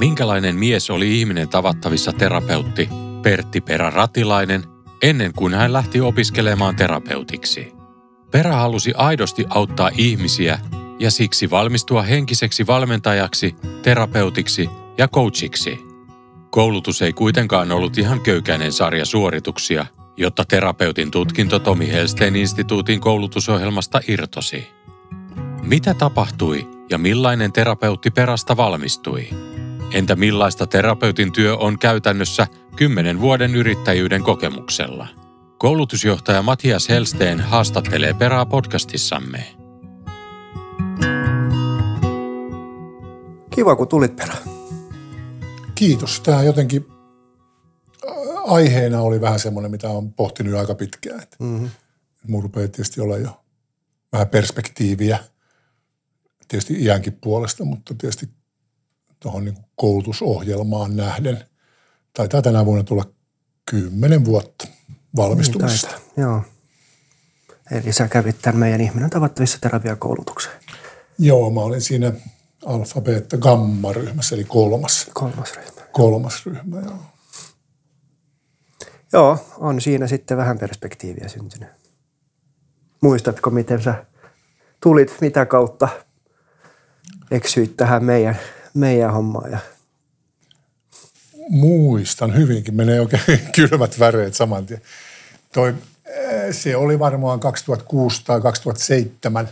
Minkälainen mies oli ihminen tavattavissa terapeutti Pertti Perä Ratilainen ennen kuin hän lähti opiskelemaan terapeutiksi? Perä halusi aidosti auttaa ihmisiä ja siksi valmistua henkiseksi valmentajaksi, terapeutiksi ja coachiksi. Koulutus ei kuitenkaan ollut ihan köykäinen sarja suorituksia, jotta terapeutin tutkinto Tomi Helsteen instituutin koulutusohjelmasta irtosi. Mitä tapahtui ja millainen terapeutti perästä valmistui? Entä millaista terapeutin työ on käytännössä kymmenen vuoden yrittäjyyden kokemuksella? Koulutusjohtaja Matias Helsteen haastattelee perää podcastissamme. Kiva, kun tulit perä. Kiitos. Tämä jotenkin aiheena oli vähän semmoinen, mitä olen pohtinut aika pitkään. Mm-hmm. Mun rupeaa tietysti olla jo vähän perspektiiviä tietysti iänkin puolesta, mutta tietysti tuohon niin koulutusohjelmaan nähden. Taitaa tänä vuonna tulla kymmenen vuotta valmistumisesta. Niin, joo. Eli sä kävit tämän meidän ihminen tavattavissa terapiakoulutukseen. Joo, mä olin siinä alfa, beta, gamma ryhmässä, eli kolmas. Kolmas ryhmä. Kolmas ryhmä, joo. Joo, on siinä sitten vähän perspektiiviä syntynyt. Muistatko, miten sä tulit, mitä kautta eksyit tähän meidän meidän hommaa. Ja... Muistan hyvinkin, menee oikein kylmät väreet saman tien. Toi, eh, se oli varmaan 2006 tai 2007.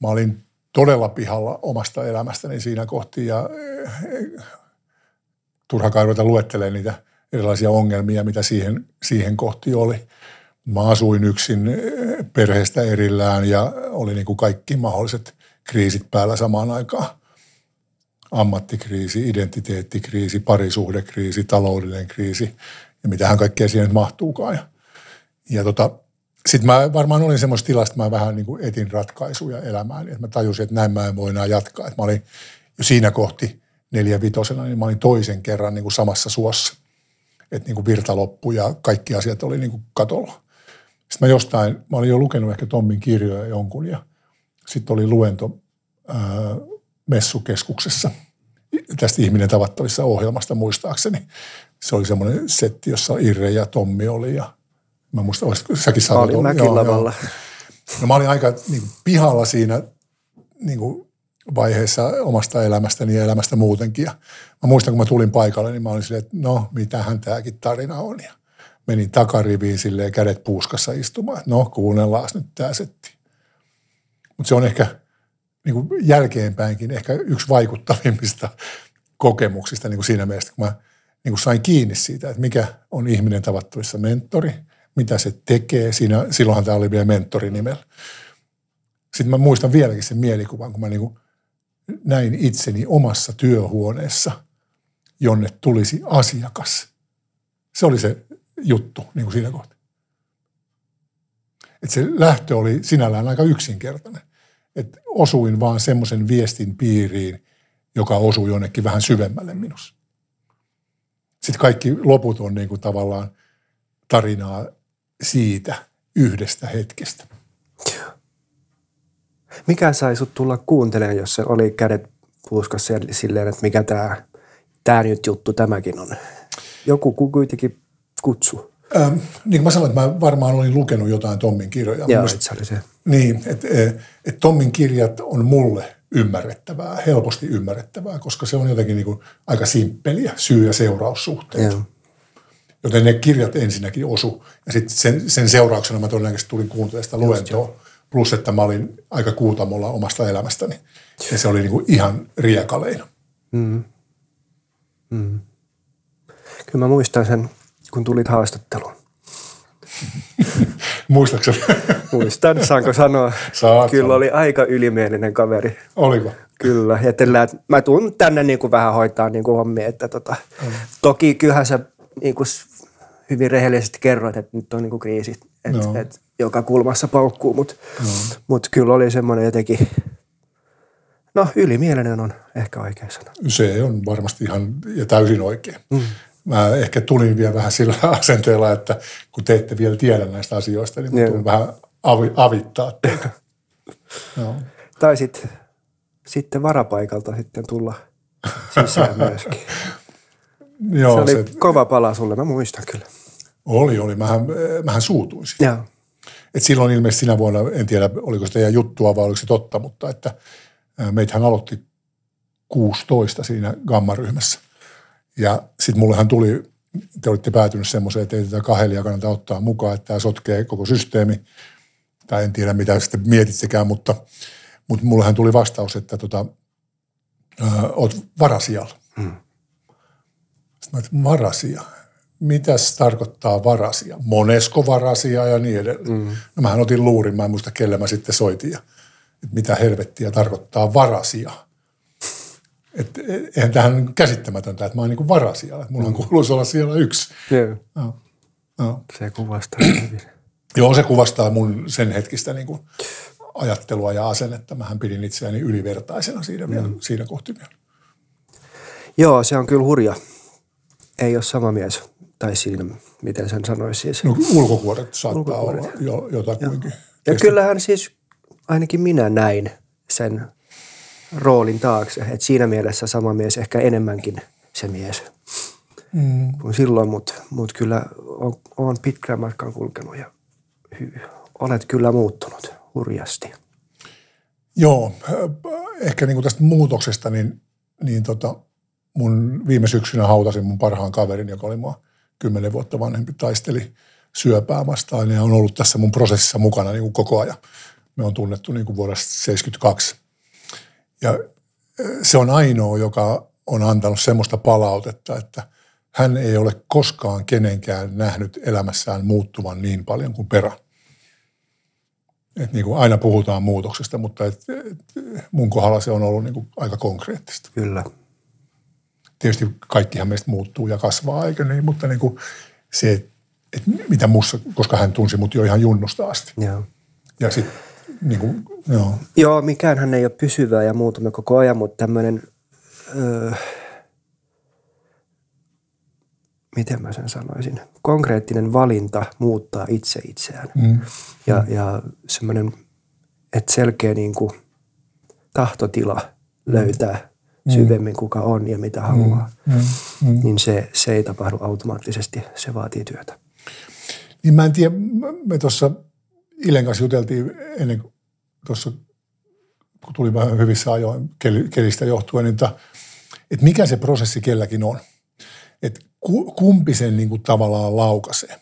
Mä olin todella pihalla omasta elämästäni siinä kohti ja eh, turha kai ruveta luettelemaan niitä erilaisia ongelmia, mitä siihen, siihen kohti oli. Mä asuin yksin eh, perheestä erillään ja oli niin kuin kaikki mahdolliset kriisit päällä samaan aikaan ammattikriisi, identiteettikriisi, parisuhdekriisi, taloudellinen kriisi ja mitähän kaikkea siihen nyt mahtuukaan. Ja, ja tota, sitten mä varmaan olin semmoisessa tilassa, että mä vähän niin kuin etin ratkaisuja elämään. Että mä tajusin, että näin mä en voi enää jatkaa. Että mä olin jo siinä kohti neljä vitosena, niin mä olin toisen kerran niin kuin samassa suossa. Että niin kuin virta loppui ja kaikki asiat oli niin kuin katolla. Sitten mä jostain, mä olin jo lukenut ehkä Tommin kirjoja jonkun ja sitten oli luento ää, messukeskuksessa tästä ihminen tavattavissa ohjelmasta muistaakseni. Se oli semmoinen setti, jossa Irre ja Tommi oli ja mä muistan, olisiko säkin saanut Olin mäkin lavalla. No mä olin aika niin kuin, pihalla siinä niin kuin, vaiheessa omasta elämästäni ja elämästä muutenkin. Ja mä muistan, kun mä tulin paikalle, niin mä olin silleen, että no, mitähän tämäkin tarina on. Ja menin takariviin silleen kädet puuskassa istumaan. No, kuunnellaan nyt tämä setti. Mutta se on ehkä – niin kuin jälkeenpäinkin ehkä yksi vaikuttavimmista kokemuksista niin kuin siinä mielessä, kun mä niin kuin sain kiinni siitä, että mikä on ihminen tavattavissa mentori, mitä se tekee. Siinä, silloinhan tämä oli vielä mentorinimellä. Sitten mä muistan vieläkin sen mielikuvan, kun mä niin kuin näin itseni omassa työhuoneessa, jonne tulisi asiakas. Se oli se juttu niin kuin siinä kohtaa. Että se lähtö oli sinällään aika yksinkertainen että osuin vaan semmoisen viestin piiriin, joka osui jonnekin vähän syvemmälle minussa. Sitten kaikki loput on niin kuin tavallaan tarinaa siitä yhdestä hetkestä. Mikä sai sut tulla kuuntelemaan, jos se oli kädet puuskassa silleen, että mikä tämä tää nyt juttu tämäkin on? Joku kuitenkin kutsu. Ähm, niin kuin mä sanoin, että mä varmaan olin lukenut jotain Tommin kirjoja. Joo, se oli se. Niin, että et Tommin kirjat on mulle ymmärrettävää, helposti ymmärrettävää, koska se on jotenkin niin kuin aika simppeliä, syy- ja seuraussuhteet. Joo. Joten ne kirjat ensinnäkin osu, ja sitten sen, sen seurauksena mä todennäköisesti tulin kuuntelemaan sitä luentoa. Plus, että mä olin aika kuutamolla omasta elämästäni. Ja se oli niin kuin ihan riekaleina. Mm. Mm. Kyllä mä muistan sen kun tulit haastatteluun? Muistaakseni? Muistan, saanko sanoa? Saat Kyllä sanoa. oli aika ylimielinen kaveri. Oliko? Kyllä, ja tällä, että mä tuun tänne niin kuin vähän hoitaa niin kuin hommia, että tota, mm. toki kyllähän sä niin kuin hyvin rehellisesti kerroit, että nyt on niin kuin kriisi, että no. et joka kulmassa paukkuu, mutta no. mut kyllä oli semmoinen jotenkin, no ylimielinen on ehkä oikea sana. Se on varmasti ihan ja täysin oikein. Mm. Mä ehkä tulin vielä vähän sillä asenteella, että kun te ette vielä tiedä näistä asioista, niin mä tulen vähän avi, avittaa teitä. no. Tai sitten sitten varapaikalta sitten tulla sisään myöskin. Joo, se oli se, kova pala sulle, mä muistan kyllä. Oli, oli. Mähän, mähän suutuisin. Joo. Et silloin ilmeisesti sinä vuonna, en tiedä oliko se teidän juttua vai oliko se totta, mutta että meitähän aloitti 16 siinä gammaryhmässä. Ja sitten mullehan tuli, te olitte päätynyt semmoiseen, että ei tätä kahelia kannata ottaa mukaan, että tämä sotkee koko systeemi. Tai en tiedä, mitä sitten mietittekään, mutta – mutta mullehan tuli vastaus, että tota, ö, oot varasijalla. Hmm. Sitten mä varasia. Mitäs tarkoittaa varasia? Monesko varasia ja niin edelleen. Hmm. No mähän otin luurin, mä en muista kelle mä sitten soitin. Ja, että mitä helvettiä tarkoittaa varasia. Että eihän tähän käsittämätöntä, että mä oon niin varasia. Että mulla mm. kuuluisi olla siellä yksi. Yeah. No. No. Se kuvastaa hyvin. Joo, se kuvastaa mun sen hetkistä niin kuin ajattelua ja asennetta. Mähän pidin itseäni ylivertaisena siinä, mm. vielä, siinä kohti vielä. Joo, se on kyllä hurja. Ei ole sama mies. Tai siinä, miten sen sanoisi siis. No, ulkokuoret saattaa ulkokuoret. olla jo, jotakuinkin. Ja, ja kyllähän siis ainakin minä näin sen roolin taakse. Että siinä mielessä sama mies, ehkä enemmänkin se mies mm. kuin silloin, mutta mut kyllä on, on pitkään matkan kulkenut ja hy, olet kyllä muuttunut hurjasti. Joo, ehkä niin kuin tästä muutoksesta, niin, niin tota, mun viime syksynä hautasin mun parhaan kaverin, joka oli mua kymmenen vuotta vanhempi, taisteli syöpää vastaan ja on ollut tässä mun prosessissa mukana niin kuin koko ajan. Me on tunnettu niin kuin vuodesta 1972. Ja se on ainoa, joka on antanut semmoista palautetta, että hän ei ole koskaan kenenkään nähnyt elämässään muuttuvan niin paljon kuin perä. Et niin kuin aina puhutaan muutoksesta, mutta et, et mun kohdalla se on ollut niin kuin aika konkreettista. Kyllä. Tietysti kaikkihan meistä muuttuu ja kasvaa, eikö niin? Mutta niin kuin se, että mitä mussa, koska hän tunsi mut jo ihan junnusta asti. Joo. Ja sitten niin kuin, joo. Joo, mikään hän ei ole pysyvää ja muutumme koko ajan, mutta tämmöinen, öö, miten mä sen sanoisin, konkreettinen valinta muuttaa itse itseään. Mm. Ja, mm. ja semmoinen, että selkeä niin kuin tahtotila löytää mm. syvemmin kuka on ja mitä haluaa, mm. Mm. Mm. niin se, se ei tapahdu automaattisesti, se vaatii työtä. Niin mä en tiedä, me tuossa Ilen kanssa juteltiin ennen kuin tuossa, kun tuli vähän hyvissä ajoin kelistä johtuen, niin että mikä se prosessi kelläkin on. Että kumpi sen niin kuin tavallaan laukaisee.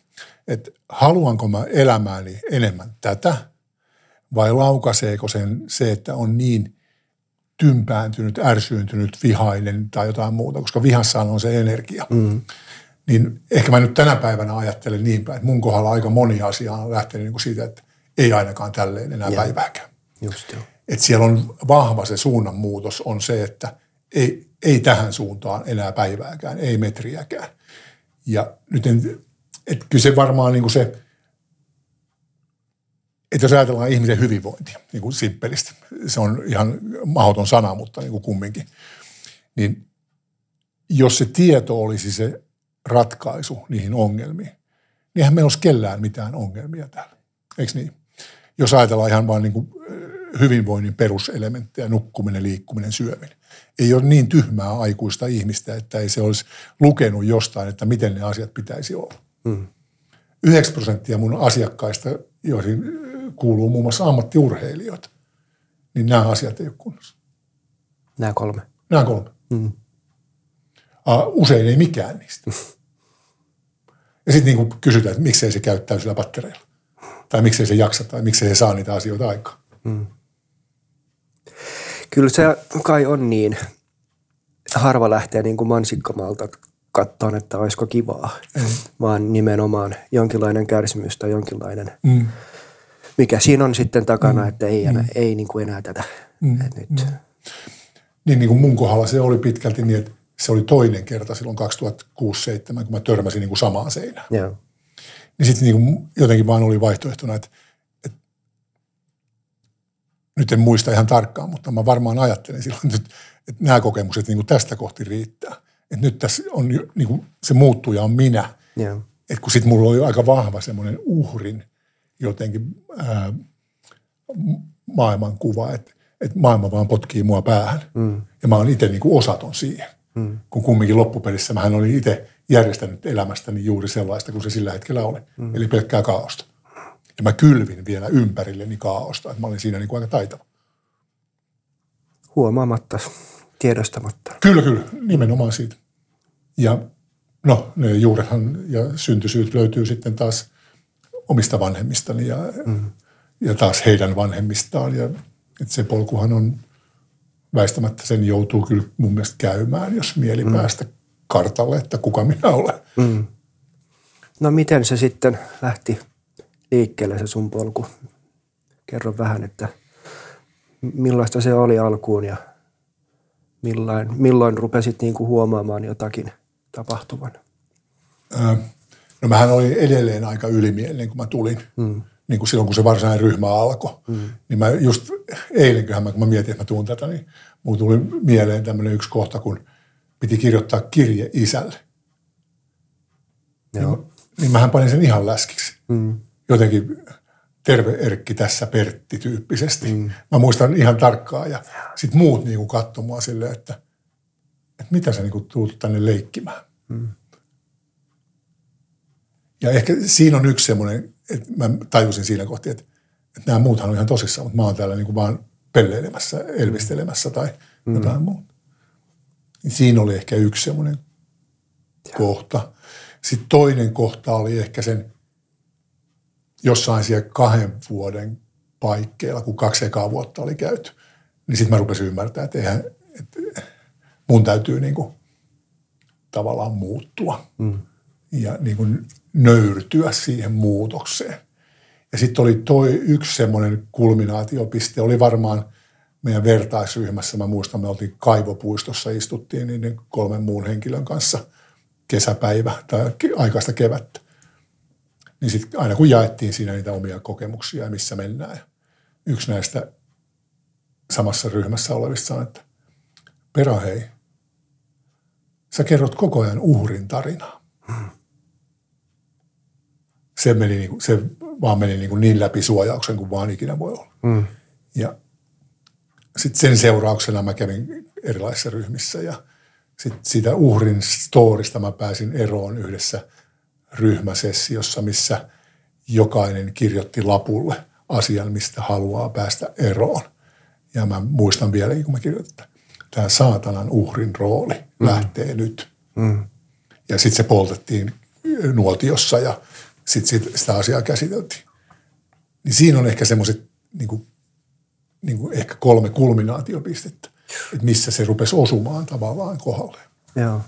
Että haluanko mä elämääni enemmän tätä vai laukaseeko sen se, että on niin tympääntynyt, ärsyyntynyt, vihainen tai jotain muuta, koska vihassaan on se energia. Mm. Niin ehkä mä nyt tänä päivänä ajattelen niin päin, että mun kohdalla aika moni asia on lähtenyt niin kuin siitä, että ei ainakaan tälleen enää ja. päivääkään. Just jo. Että siellä on vahva se suunnanmuutos on se, että ei, ei tähän suuntaan enää päivääkään, ei metriäkään. Ja nyt en, että kyllä se varmaan niin kuin se, että jos ajatellaan ihmisen hyvinvointia, niin kuin simppelisti, se on ihan mahdoton sana, mutta niin kuin kumminkin, niin jos se tieto olisi se ratkaisu niihin ongelmiin, niin eihän meillä olisi kellään mitään ongelmia täällä. Eikö niin? Jos ajatellaan ihan vain niin kuin hyvinvoinnin peruselementtejä, nukkuminen, liikkuminen, syöminen. Ei ole niin tyhmää aikuista ihmistä, että ei se olisi lukenut jostain, että miten ne asiat pitäisi olla. Hmm. 9 prosenttia mun asiakkaista, joihin kuuluu muun muassa ammattiurheilijoita, niin nämä asiat ei ole kunnossa. Nämä kolme. Nämä kolme. Hmm. Usein ei mikään niistä. Ja sitten niin kysytään, että miksei se käy täysillä pattereilla. Tai miksei se jaksa, tai miksei se saa niitä asioita aikaan. Hmm. Kyllä se kai on niin. Harva lähtee niin kuin mansikkamalta katsoa, että olisiko kivaa, mm. vaan nimenomaan jonkinlainen kärsimys tai jonkinlainen, mm. mikä siinä on sitten takana, mm. että ei, enää, mm. ei niin kuin enää tätä. Mm. Et nyt. Mm. Niin, niin kuin mun kohdalla se oli pitkälti niin, että se oli toinen kerta silloin 2006-2007, kun mä törmäsin niin kuin samaan seinään. Joo. Niin sitten niin jotenkin vaan oli vaihtoehtona, että, että nyt en muista ihan tarkkaan, mutta mä varmaan ajattelin silloin, että, että nämä kokemukset niin kuin tästä kohti riittää. Että nyt tässä on niin kuin se muuttuja on minä. Joo. Että kun sitten mulla oli aika vahva semmoinen uhrin jotenkin ää, maailmankuva, että, että maailma vaan potkii mua päähän. Mm. Ja mä oon itse niin kuin osaton siihen. Mm. Kun kumminkin loppupelissä mä olin itse järjestänyt elämästäni juuri sellaista kuin se sillä hetkellä oli. Mm. Eli pelkkää kaaosta. Ja mä kylvin vielä ympärilleni kaaosta, että mä olin siinä niin kuin aika taitava. Huomaamatta, tiedostamatta. Kyllä, kyllä, nimenomaan siitä. Ja no, ne juurethan ja syntysyyt löytyy sitten taas omista vanhemmistani ja, mm. ja taas heidän vanhemmistaan. Ja että se polkuhan on väistämättä sen joutuu kyllä mun mielestä käymään, jos mieli mm. päästä kartalle, että kuka minä olen. Mm. No miten se sitten lähti liikkeelle se sun polku? Kerro vähän, että millaista se oli alkuun ja milloin, milloin rupesit niin kuin huomaamaan jotakin tapahtuvan? Öö, no mähän olin edelleen aika ylimielinen, kun mä tulin. Mm. Niin kuin silloin, kun se varsinainen ryhmä alkoi. Mm. Niin mä just eilenköhän, mä, kun mä mietin, että mä tuun tätä, niin mulla tuli mieleen tämmöinen yksi kohta, kun piti kirjoittaa kirje isälle. Joo. Niin, niin mähän panin sen ihan läskiksi. Mm. Jotenkin terve Erkki tässä Pertti tyyppisesti. Mm. Mä muistan ihan tarkkaan ja sitten muut niinku katsoi mua silleen, että, että mitä sä niinku tuut tänne leikkimään. Mm. Ja ehkä siinä on yksi semmoinen, että mä tajusin siinä kohti, että, että nämä muuthan on ihan tosissaan, mutta mä oon täällä niinku vaan pelleilemässä, elvistelemässä tai mm. jotain muuta. Niin siinä oli ehkä yksi semmoinen kohta. Sitten toinen kohta oli ehkä sen jossain siellä kahden vuoden paikkeilla, kun kaksi ekaa vuotta oli käyty. Niin sitten mä rupesin ymmärtää, että, eihän, että mun täytyy niin kuin tavallaan muuttua mm. ja niin kuin nöyrtyä siihen muutokseen. Ja sitten oli toi yksi semmoinen kulminaatiopiste, oli varmaan meidän vertaisryhmässä, mä muistan, me oltiin Kaivopuistossa, istuttiin niiden kolmen muun henkilön kanssa kesäpäivä tai aikaista kevättä. Niin sitten aina kun jaettiin siinä niitä omia kokemuksia ja missä mennään. Yksi näistä samassa ryhmässä olevista sanoi, että Pera hei, sä kerrot koko ajan uhrin tarinaa. Hmm se, meni niin kuin, se vaan meni niin, kuin niin läpi suojauksen kuin vaan ikinä voi olla. Mm. Ja sitten sen seurauksena mä kävin erilaisissa ryhmissä ja sitten siitä uhrin storista mä pääsin eroon yhdessä ryhmäsessiossa, missä jokainen kirjoitti lapulle asian, mistä haluaa päästä eroon. Ja mä muistan vielä, kun mä kirjoitin, että tämä saatanan uhrin rooli mm. lähtee nyt. Mm. Ja sitten se poltettiin nuotiossa ja sitten sit sitä asiaa käsiteltiin. Niin siinä on ehkä semmoiset niin niin kuin ehkä kolme kulminaatiopistettä, että missä se rupesi osumaan tavallaan kohdalle. Joo.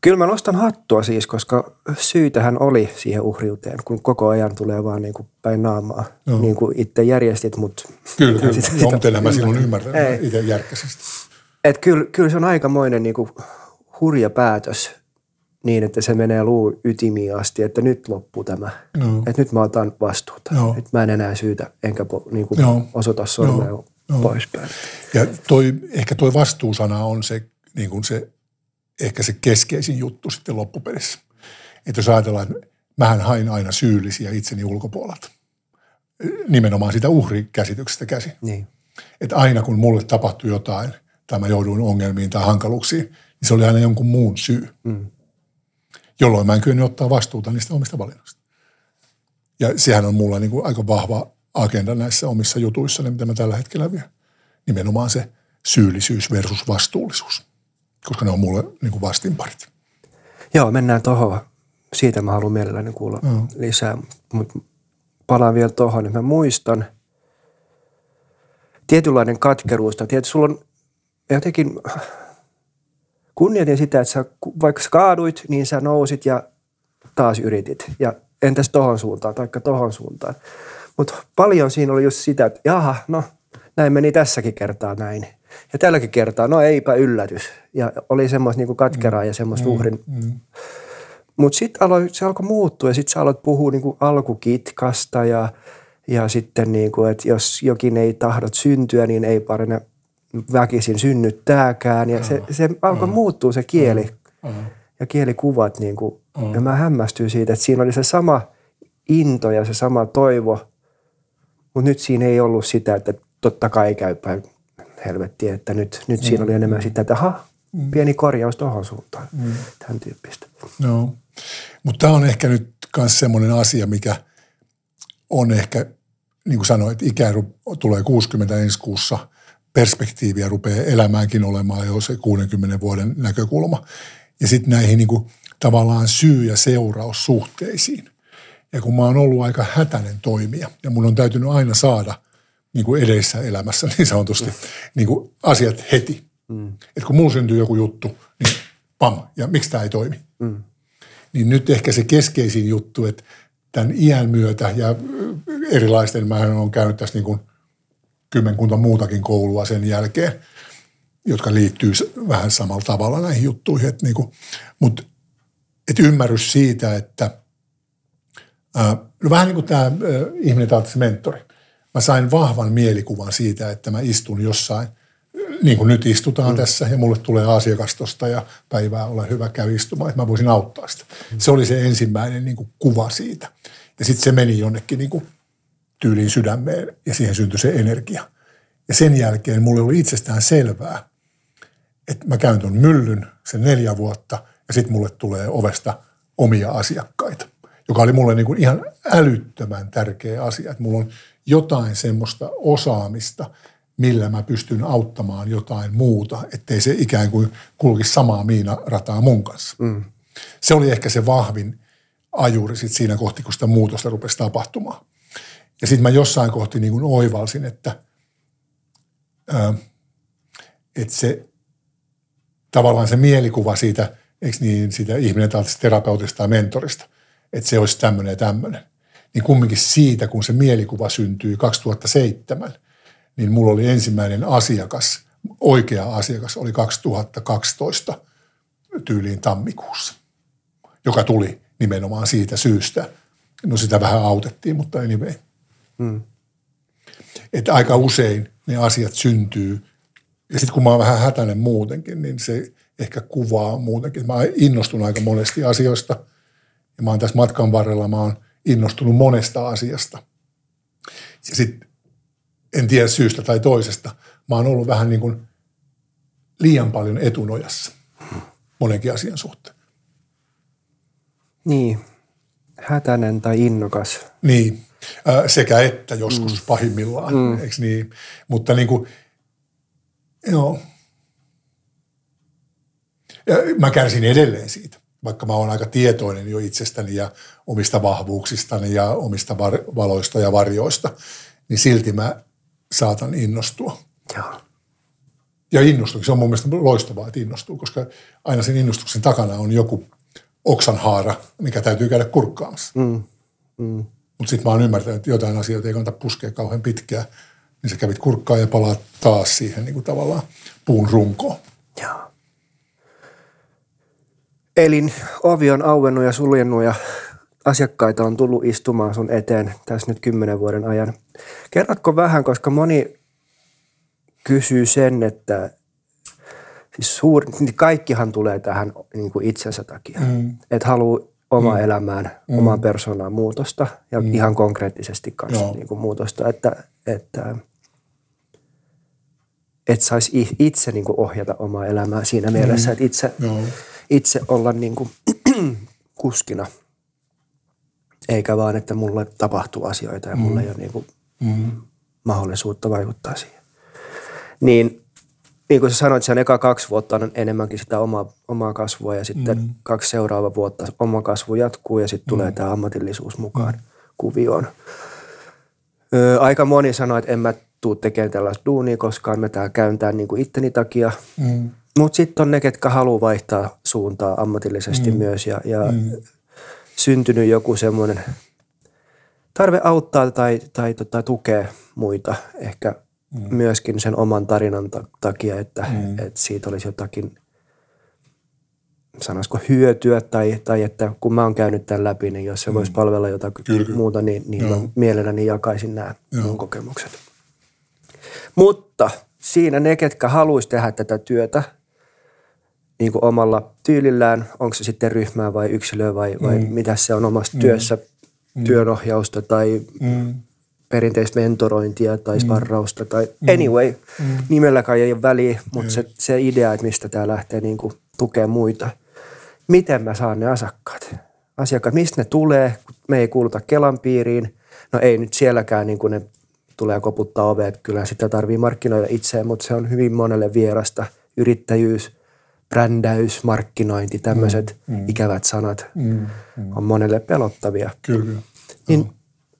Kyllä mä nostan hattua siis, koska syytähän oli siihen uhriuteen, kun koko ajan tulee vaan niin kuin päin naamaa. Joo. Niin kuin itse järjestit, mutta... Kyllä, kyllä. Sitä, Joo, mutta mä silloin ymmärrän, itse järkkäsin Että kyllä, kyllä se on aikamoinen niin kuin hurja päätös niin, että se menee luu ytimiin asti, että nyt loppuu tämä. No. Että nyt mä otan vastuuta. No. Että mä en enää syytä, enkä po, niin kuin no. osoita sormea no. no. poispäin. Ja toi, ehkä toi vastuusana on se, niin kuin se, ehkä se keskeisin juttu sitten loppupelissä. Että jos ajatellaan, että mähän hain aina syyllisiä itseni ulkopuolelta. Nimenomaan sitä uhrikäsityksestä käsin. Niin. Että aina kun mulle tapahtui jotain tai mä jouduin ongelmiin tai hankaluuksiin, niin se oli aina jonkun muun syy. Mm jolloin mä en kyennyt ottaa vastuuta niistä omista valinnoista. Ja sehän on mulla niin kuin aika vahva agenda näissä omissa jutuissa, mitä mä tällä hetkellä vien. Nimenomaan se syyllisyys versus vastuullisuus, koska ne on mulle niin kuin vastinparit. Joo, mennään tuohon. Siitä mä haluan mielelläni kuulla no. lisää, mutta palaan vielä tuohon. Mä muistan tietynlainen katkeruus. Tietysti sulla on jotenkin kunnioitin sitä, että sä, vaikka sä kaaduit, niin sä nousit ja taas yritit. Ja entäs tohon suuntaan, taikka tohon suuntaan. Mutta paljon siinä oli just sitä, että jaha, no näin meni tässäkin kertaa näin. Ja tälläkin kertaa, no eipä yllätys. Ja oli semmoista niin katkeraa ja semmoista Mm, uhrin. mm, Mutta sitten se alkoi muuttua ja sitten sä aloit puhua niin kuin alkukitkasta ja, ja sitten niin kuin, että jos jokin ei tahdot syntyä, niin ei parina väkisin synnyttääkään. Ja se, se alkoi muuttua se kieli mm. ja kielikuvat. Niin kuin, ja mä hämmästyin siitä, että siinä oli se sama into ja se sama toivo, mutta nyt siinä ei ollut sitä, että totta kai käypä helvettiä, että nyt, nyt siinä oli enemmän sitä, että aha, pieni korjaus tuohon suuntaan, tämän tyyppistä. Joo. Mutta tämä on ehkä nyt myös semmoinen asia, mikä on ehkä, niin kuin sanoit, ikä ru- tulee 60 ensi kuussa, perspektiiviä rupeaa elämäänkin olemaan jo se 60 vuoden näkökulma. Ja sitten näihin niin kuin, tavallaan syy- ja seuraussuhteisiin. Ja kun mä oon ollut aika hätäinen toimija ja mun on täytynyt aina saada niin kuin edessä elämässä niin sanotusti niin kuin asiat heti. Mm. Että kun mulla syntyy joku juttu, niin pam, ja miksi tämä ei toimi? Mm. niin nyt ehkä se keskeisin juttu, että tämän iän myötä ja erilaisten, mä olen käynyt tässä niin kuin kymmenkunta muutakin koulua sen jälkeen, jotka liittyy vähän samalla tavalla näihin juttuihin. Että niin kuin, mutta et ymmärrys siitä, että ää, no vähän niin kuin tämä ihminen taatisi mentori. Mä sain vahvan mielikuvan siitä, että mä istun jossain, niin kuin nyt istutaan mm. tässä ja mulle tulee asiakas tosta ja päivää ole hyvä käy istumaan, että mä voisin auttaa sitä. Mm. Se oli se ensimmäinen niin kuin kuva siitä. Ja sitten se meni jonnekin niin kuin tyyliin sydämeen ja siihen syntyi se energia. Ja sen jälkeen mulle oli itsestään selvää, että mä käyn tuon myllyn sen neljä vuotta ja sitten mulle tulee ovesta omia asiakkaita, joka oli mulle niin kuin ihan älyttömän tärkeä asia, että mulla on jotain semmoista osaamista, millä mä pystyn auttamaan jotain muuta, ettei se ikään kuin kulkisi samaa miinarataa mun kanssa. Mm. Se oli ehkä se vahvin ajuri sit siinä kohti, kun sitä muutosta rupesi tapahtumaan. Ja sitten mä jossain kohti niin kuin oivalsin, että, ää, että se tavallaan se mielikuva siitä, eikö niin, siitä ihminen tällaisesta terapeutista ja mentorista, että se olisi tämmöinen ja tämmöinen. Niin kumminkin siitä, kun se mielikuva syntyi 2007, niin mulla oli ensimmäinen asiakas, oikea asiakas oli 2012 tyyliin tammikuussa, joka tuli nimenomaan siitä syystä. No sitä vähän autettiin, mutta anyway. Mm. Että aika usein ne asiat syntyy. Ja sitten kun mä oon vähän hätäinen muutenkin, niin se ehkä kuvaa muutenkin. Mä innostun aika monesti asioista. Ja mä oon tässä matkan varrella, mä oon innostunut monesta asiasta. Ja sitten en tiedä syystä tai toisesta, mä oon ollut vähän niin kuin liian paljon etunojassa monenkin asian suhteen. Niin, hätäinen tai innokas. Niin, sekä että joskus mm. pahimmillaan, mm. eikö niin? Mutta niin kuin, joo. Ja mä kärsin edelleen siitä, vaikka mä oon aika tietoinen jo itsestäni ja omista vahvuuksistani ja omista var- valoista ja varjoista, niin silti mä saatan innostua. Joo. Ja innostuu. Se on mun mielestä loistavaa, että innostuu, koska aina sen innostuksen takana on joku oksanhaara, mikä täytyy käydä kurkkaamassa. Mm. Mm. Mutta sitten mä oon ymmärtänyt, että jotain asioita ei kannata puskea kauhean pitkään, niin sä kävit kurkkaan ja palaat taas siihen niin kuin tavallaan puun runkoon. Joo. Eli ovi on auennut ja suljennut ja asiakkaita on tullut istumaan sun eteen tässä nyt kymmenen vuoden ajan. Kerrotko vähän, koska moni kysyy sen, että siis suur, niin kaikkihan tulee tähän niin kuin itsensä takia. Mm. Että haluaa omaan mm. elämään, mm. omaan persoonaan muutosta ja mm. ihan konkreettisesti kanssa Joo. niin kuin muutosta, että, että et saisi itse niin kuin ohjata omaa elämää siinä mielessä, että itse, Joo. itse olla niin kuin kuskina, eikä vaan, että mulle tapahtuu asioita ja mulla ei ole niin kuin Mm. mahdollisuutta vaikuttaa siihen. Niin, niin kuin sä sanoit, sen eka kaksi vuotta on enemmänkin sitä omaa, omaa kasvua ja sitten mm. kaksi seuraavaa vuotta oma kasvu jatkuu ja sitten mm. tulee tämä ammatillisuus mukaan mm. kuvioon. Ö, aika moni sanoi, että en mä tuu tekemään tällaista duunia koskaan, mä tää käyn tämän niin kuin itteni takia. Mm. Mutta sitten on ne, ketkä haluaa vaihtaa suuntaa ammatillisesti mm. myös ja, ja mm. syntynyt joku semmoinen tarve auttaa tai, tai tota, tukea muita ehkä mm. myöskin sen oman tarinan takia, että, mm. että siitä olisi jotakin – sanoisiko hyötyä tai, tai että kun mä oon käynyt tämän läpi, niin jos se mm. voisi palvella jotakin Kyllä. muuta, niin, niin mä mielelläni jakaisin nämä Joo. mun kokemukset. Mutta siinä ne, ketkä haluaisi tehdä tätä työtä niin kuin omalla tyylillään, onko se sitten ryhmää vai yksilöä vai, vai mm. mitä se on omassa mm. työssä, mm. työnohjausta tai mm. Perinteistä mentorointia tai mm. sparrausta tai mm. anyway, mm. nimelläkään ei ole väliä, mutta se, se idea, että mistä tämä lähtee niin kuin tukemaan muita – miten mä saan ne asiakkaat. Asiakkaat, mistä ne tulee, me ei kuuluta Kelan piiriin. No ei nyt sielläkään niin kuin ne tulee koputtaa oveet, kyllä sitä tarvii markkinoida itseään, mutta se on hyvin monelle vierasta. Yrittäjyys, brändäys, markkinointi, tämmöiset mm, mm. ikävät sanat mm, mm. on monelle pelottavia. Kyllä. Niin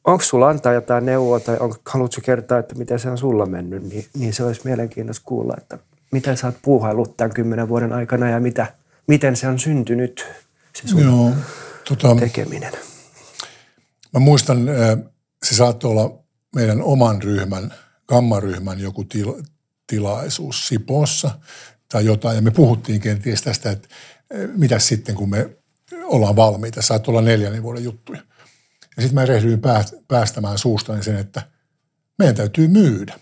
onko sulla antaa jotain neuvoa tai on, haluatko kertoa, että miten se on sulla mennyt, niin, niin se olisi mielenkiintoista kuulla, että miten sä oot puuhaillut tämän kymmenen vuoden aikana ja mitä – miten se on syntynyt, se sun Joo, tota, tekeminen? Mä muistan, se saattoi olla meidän oman ryhmän, gammaryhmän joku til, tilaisuus Sipossa tai jotain. Ja me puhuttiin kenties tästä, että mitä sitten, kun me ollaan valmiita. Saattoi olla neljännen vuoden juttuja. Ja sitten mä rehdyin päästämään suustani sen, että meidän täytyy myydä.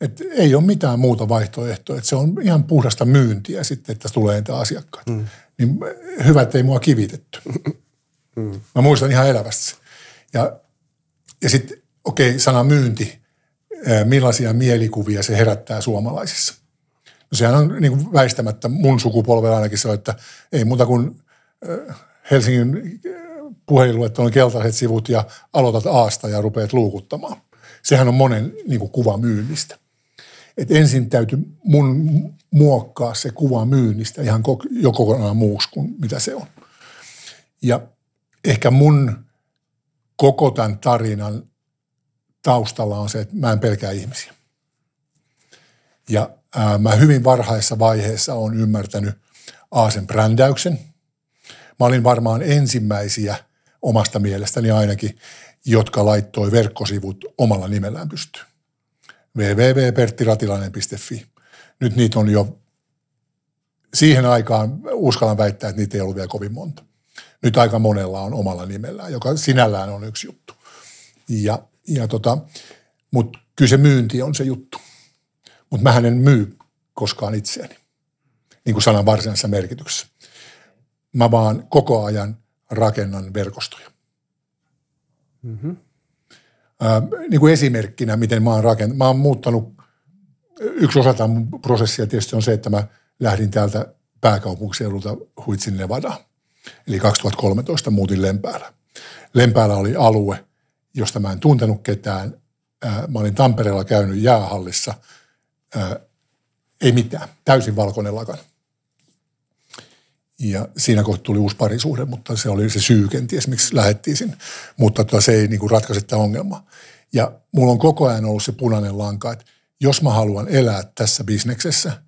Et ei ole mitään muuta vaihtoehtoa, että se on ihan puhdasta myyntiä sitten, että tulee niitä asiakkaita. Mm. Niin hyvä, että ei mua kivitetty. Mm. Mä muistan ihan elävästi Ja, ja sitten, okei, okay, sana myynti, millaisia mielikuvia se herättää suomalaisissa. No sehän on niin kuin väistämättä mun sukupolvella ainakin se, että ei muuta kuin Helsingin puhelinluettelon keltaiset sivut ja aloitat aasta ja rupeat luukuttamaan. Sehän on monen niin kuin, kuva myynnistä että ensin täytyy mun muokkaa se kuva myynnistä ihan jo kokonaan muuksi kuin mitä se on. Ja ehkä mun koko tämän tarinan taustalla on se, että mä en pelkää ihmisiä. Ja ää, mä hyvin varhaisessa vaiheessa on ymmärtänyt Aasen brändäyksen. Mä olin varmaan ensimmäisiä omasta mielestäni ainakin, jotka laittoi verkkosivut omalla nimellään pystyyn www.perttiratilainen.fi. Nyt niitä on jo, siihen aikaan uskallan väittää, että niitä ei ollut vielä kovin monta. Nyt aika monella on omalla nimellään, joka sinällään on yksi juttu. Ja, ja tota, mutta kyllä se myynti on se juttu. Mutta mä en myy koskaan itseäni, niin kuin sanan varsinaisessa merkityksessä. Mä vaan koko ajan rakennan verkostoja. Mm-hmm niin kuin esimerkkinä, miten mä oon rakentanut. Mä oon muuttanut, yksi osa tämän prosessia tietysti on se, että mä lähdin täältä pääkaupunkiseudulta Huitsin Nevada. Eli 2013 muutin Lempäällä. Lempäällä oli alue, josta mä en tuntenut ketään. Mä olin Tampereella käynyt jäähallissa. Ei mitään, täysin valkoinen lakana. Ja siinä kohta tuli uusi parisuhde, mutta se oli se syy kenties, miksi lähettiin sinne. Mutta tota, se ei niin kuin ratkaise tätä ongelmaa. Ja mulla on koko ajan ollut se punainen lanka, että jos mä haluan elää tässä bisneksessä,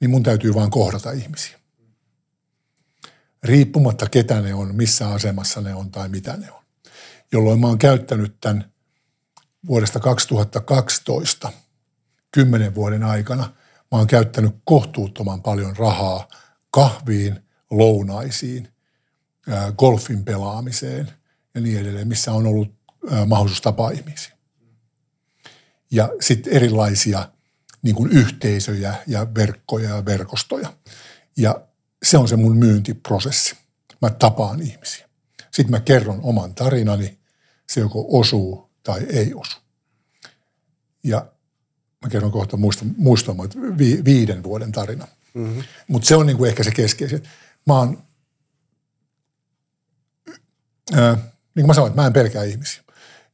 niin mun täytyy vaan kohdata ihmisiä. Riippumatta ketä ne on, missä asemassa ne on tai mitä ne on. Jolloin mä oon käyttänyt tämän vuodesta 2012 kymmenen vuoden aikana, mä oon käyttänyt kohtuuttoman paljon rahaa – kahviin, lounaisiin, golfin pelaamiseen ja niin edelleen, missä on ollut mahdollisuus tapaa ihmisiä. Ja sitten erilaisia niin kuin yhteisöjä ja verkkoja ja verkostoja. Ja se on se mun myyntiprosessi. Mä tapaan ihmisiä. Sitten mä kerron oman tarinani, se joko osuu tai ei osu. Ja mä kerron kohta muistamaan, että viiden vuoden tarina. Mm-hmm. Mutta se on niinku ehkä se keskeisin. Mä oon, ää, niin kuin mä sanoin, mä en pelkää ihmisiä.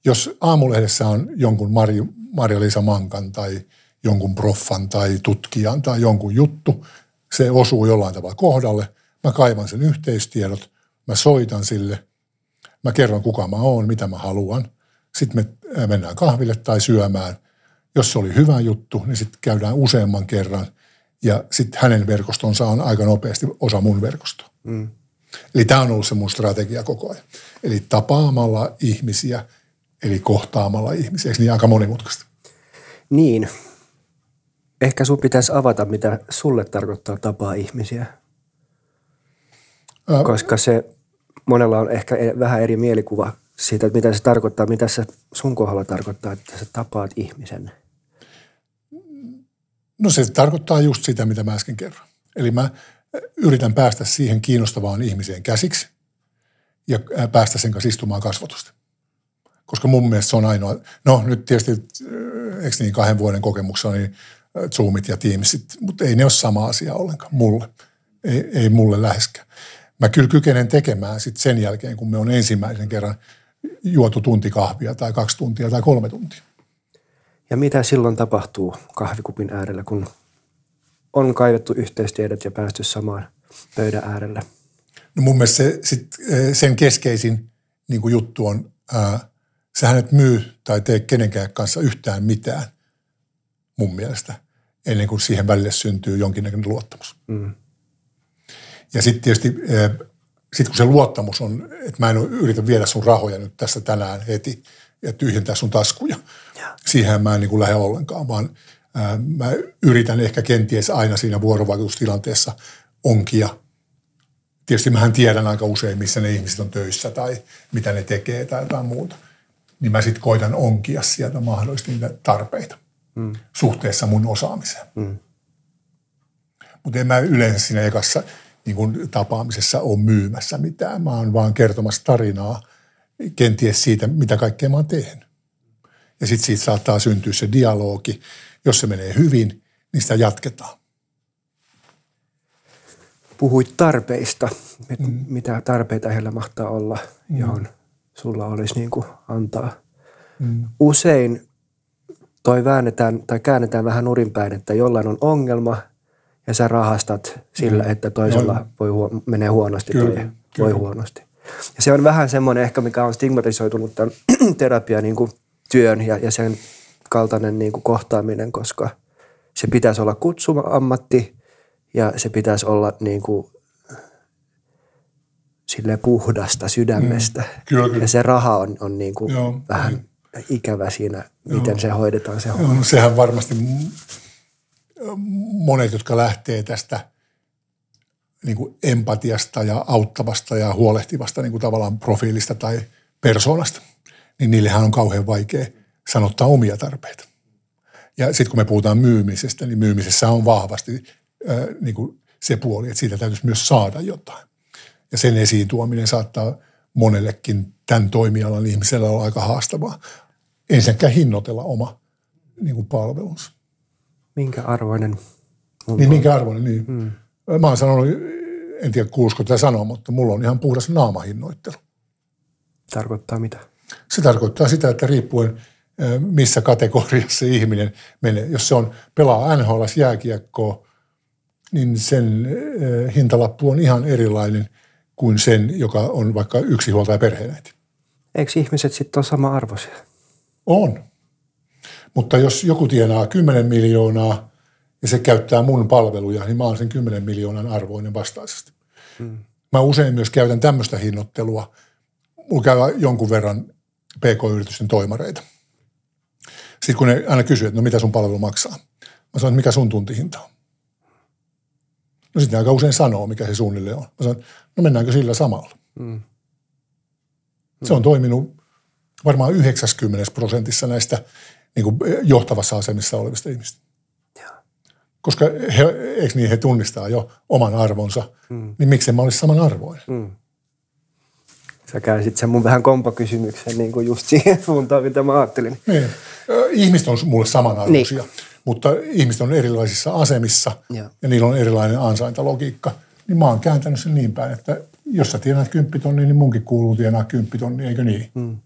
Jos aamulehdessä on jonkun Marju, Marja-Liisa Mankan tai jonkun proffan tai tutkijan tai jonkun juttu, se osuu jollain tavalla kohdalle. Mä kaivan sen yhteistiedot, mä soitan sille, mä kerron kuka mä oon, mitä mä haluan. Sitten me mennään kahville tai syömään. Jos se oli hyvä juttu, niin sitten käydään useamman kerran – ja sitten hänen verkostonsa on aika nopeasti osa mun verkostoa. Mm. Eli tämä on ollut se mun strategia koko ajan. Eli tapaamalla ihmisiä eli kohtaamalla ihmisiä. Eikö niin aika monimutkaista? Niin. Ehkä sun pitäisi avata, mitä sulle tarkoittaa tapaa ihmisiä. Ää... Koska se monella on ehkä e- vähän eri mielikuva siitä, että mitä se tarkoittaa, mitä se sun kohdalla tarkoittaa, että sä tapaat ihmisen. No se tarkoittaa just sitä, mitä mä äsken kerron. Eli mä yritän päästä siihen kiinnostavaan ihmiseen käsiksi ja päästä sen kanssa istumaan kasvatusta. Koska mun mielestä se on ainoa, no nyt tietysti, eikö niin kahden vuoden kokemuksella, niin Zoomit ja Teamsit, mutta ei ne ole sama asia ollenkaan mulle. Ei, ei mulle läheskään. Mä kyllä kykenen tekemään sitten sen jälkeen, kun me on ensimmäisen kerran juotu tunti kahvia tai kaksi tuntia tai kolme tuntia. Ja mitä silloin tapahtuu kahvikupin äärellä, kun on kaivettu yhteistiedot ja päästy samaan pöydän äärelle? No mun mielestä se, sit, sen keskeisin niin kuin juttu on, ää, sähän et myy tai tee kenenkään kanssa yhtään mitään mun mielestä, ennen kuin siihen välille syntyy jonkinnäköinen luottamus. Mm. Ja sitten tietysti sit kun se luottamus on, että mä en yritä viedä sun rahoja nyt tässä tänään heti ja tyhjentää sun taskuja. Ja. Siihen mä en niin kuin lähde ollenkaan, vaan ää, mä yritän ehkä kenties aina siinä vuorovaikutustilanteessa onkia. Tietysti mähän tiedän aika usein, missä ne ihmiset on töissä tai mitä ne tekee tai jotain muuta. Niin mä sitten koitan onkia sieltä mahdollisesti niitä tarpeita mm. suhteessa mun osaamiseen. Mm. Mutta en mä yleensä siinä ekassa – niin tapaamisessa ole myymässä mitään. Mä oon vaan kertomassa tarinaa kenties siitä, mitä kaikkea mä oon tehnyt. Ja sitten siitä saattaa syntyä se dialogi. Jos se menee hyvin, niin sitä jatketaan. Puhuit tarpeista. Mm. Mitä tarpeita heillä mahtaa olla, mm. johon sulla olisi niin kuin antaa. Mm. Usein toi väännetään tai käännetään vähän nurinpäin, että jollain on ongelma – ja sä rahastat sillä, mm. että toisella no. voi huo- menee huonosti kyllä, tai kyllä. voi huonosti. Ja se on vähän semmoinen ehkä, mikä on stigmatisoitunut tämän terapia niin kuin työn ja, ja sen kaltainen niin kuin kohtaaminen, koska se pitäisi olla kutsuma ammatti ja se pitäisi olla niin kuin, sille puhdasta sydämestä. Mm, kyllä, kyllä. Ja se raha on, on niin kuin Joo, vähän ei. ikävä siinä, miten Joo. se hoidetaan se homma. No sehän varmasti monet, jotka lähtee tästä niin kuin empatiasta ja auttavasta ja huolehtivasta niin kuin tavallaan profiilista tai persoonasta, niin niillehän on kauhean vaikea sanottaa omia tarpeita. Ja sitten kun me puhutaan myymisestä, niin myymisessä on vahvasti ää, niin kuin se puoli, että siitä täytyisi myös saada jotain. Ja sen esiin tuominen saattaa monellekin tämän toimialan ihmisellä olla aika haastavaa. Ensinnäkään hinnoitella oma niin kuin palvelunsa. Minkä arvoinen? Niin, minkä arvoinen, niin. Hmm. Mä oon sanonut, en tiedä kuuluisiko tätä sanoa, mutta mulla on ihan puhdas naamahinnoittelu. Tarkoittaa mitä? Se tarkoittaa sitä, että riippuen missä kategoriassa ihminen menee. Jos se on pelaa NHL jääkiekkoa, niin sen hintalappu on ihan erilainen kuin sen, joka on vaikka yksi huoltaja perheenäiti. Eikö ihmiset sitten ole sama arvoisia? On. Mutta jos joku tienaa 10 miljoonaa ja se käyttää mun palveluja, niin mä oon sen 10 miljoonan arvoinen vastaisesti. Hmm. Mä usein myös käytän tämmöistä hinnoittelua. Mulla käy jonkun verran PK-yritysten toimareita. Sitten kun ne aina kysyy, että no mitä sun palvelu maksaa. Mä sanon, että mikä sun tuntihinta on. No sitten aika usein sanoo, mikä se suunnilleen on. Mä sanon, no mennäänkö sillä samalla. Hmm. Se on toiminut varmaan 90 prosentissa näistä niin kuin johtavassa asemissa olevista ihmistä. Koska he, eikö niin, he tunnistaa jo oman arvonsa, mm. niin miksi mä olisi saman arvoinen? Mm. Sä käänsit sen mun vähän kompakysymyksen niin kuin just siihen suuntaan, mitä mä ajattelin. Niin. Ihmiset on mulle samanarvoisia, niin. mutta ihmiset on erilaisissa asemissa ja. ja niillä on erilainen ansaintalogiikka. Niin mä oon kääntänyt sen niin päin, että jos sä tienaat kymppitonni, niin munkin kuuluu tienaa kymppitonni, eikö niin? Mm.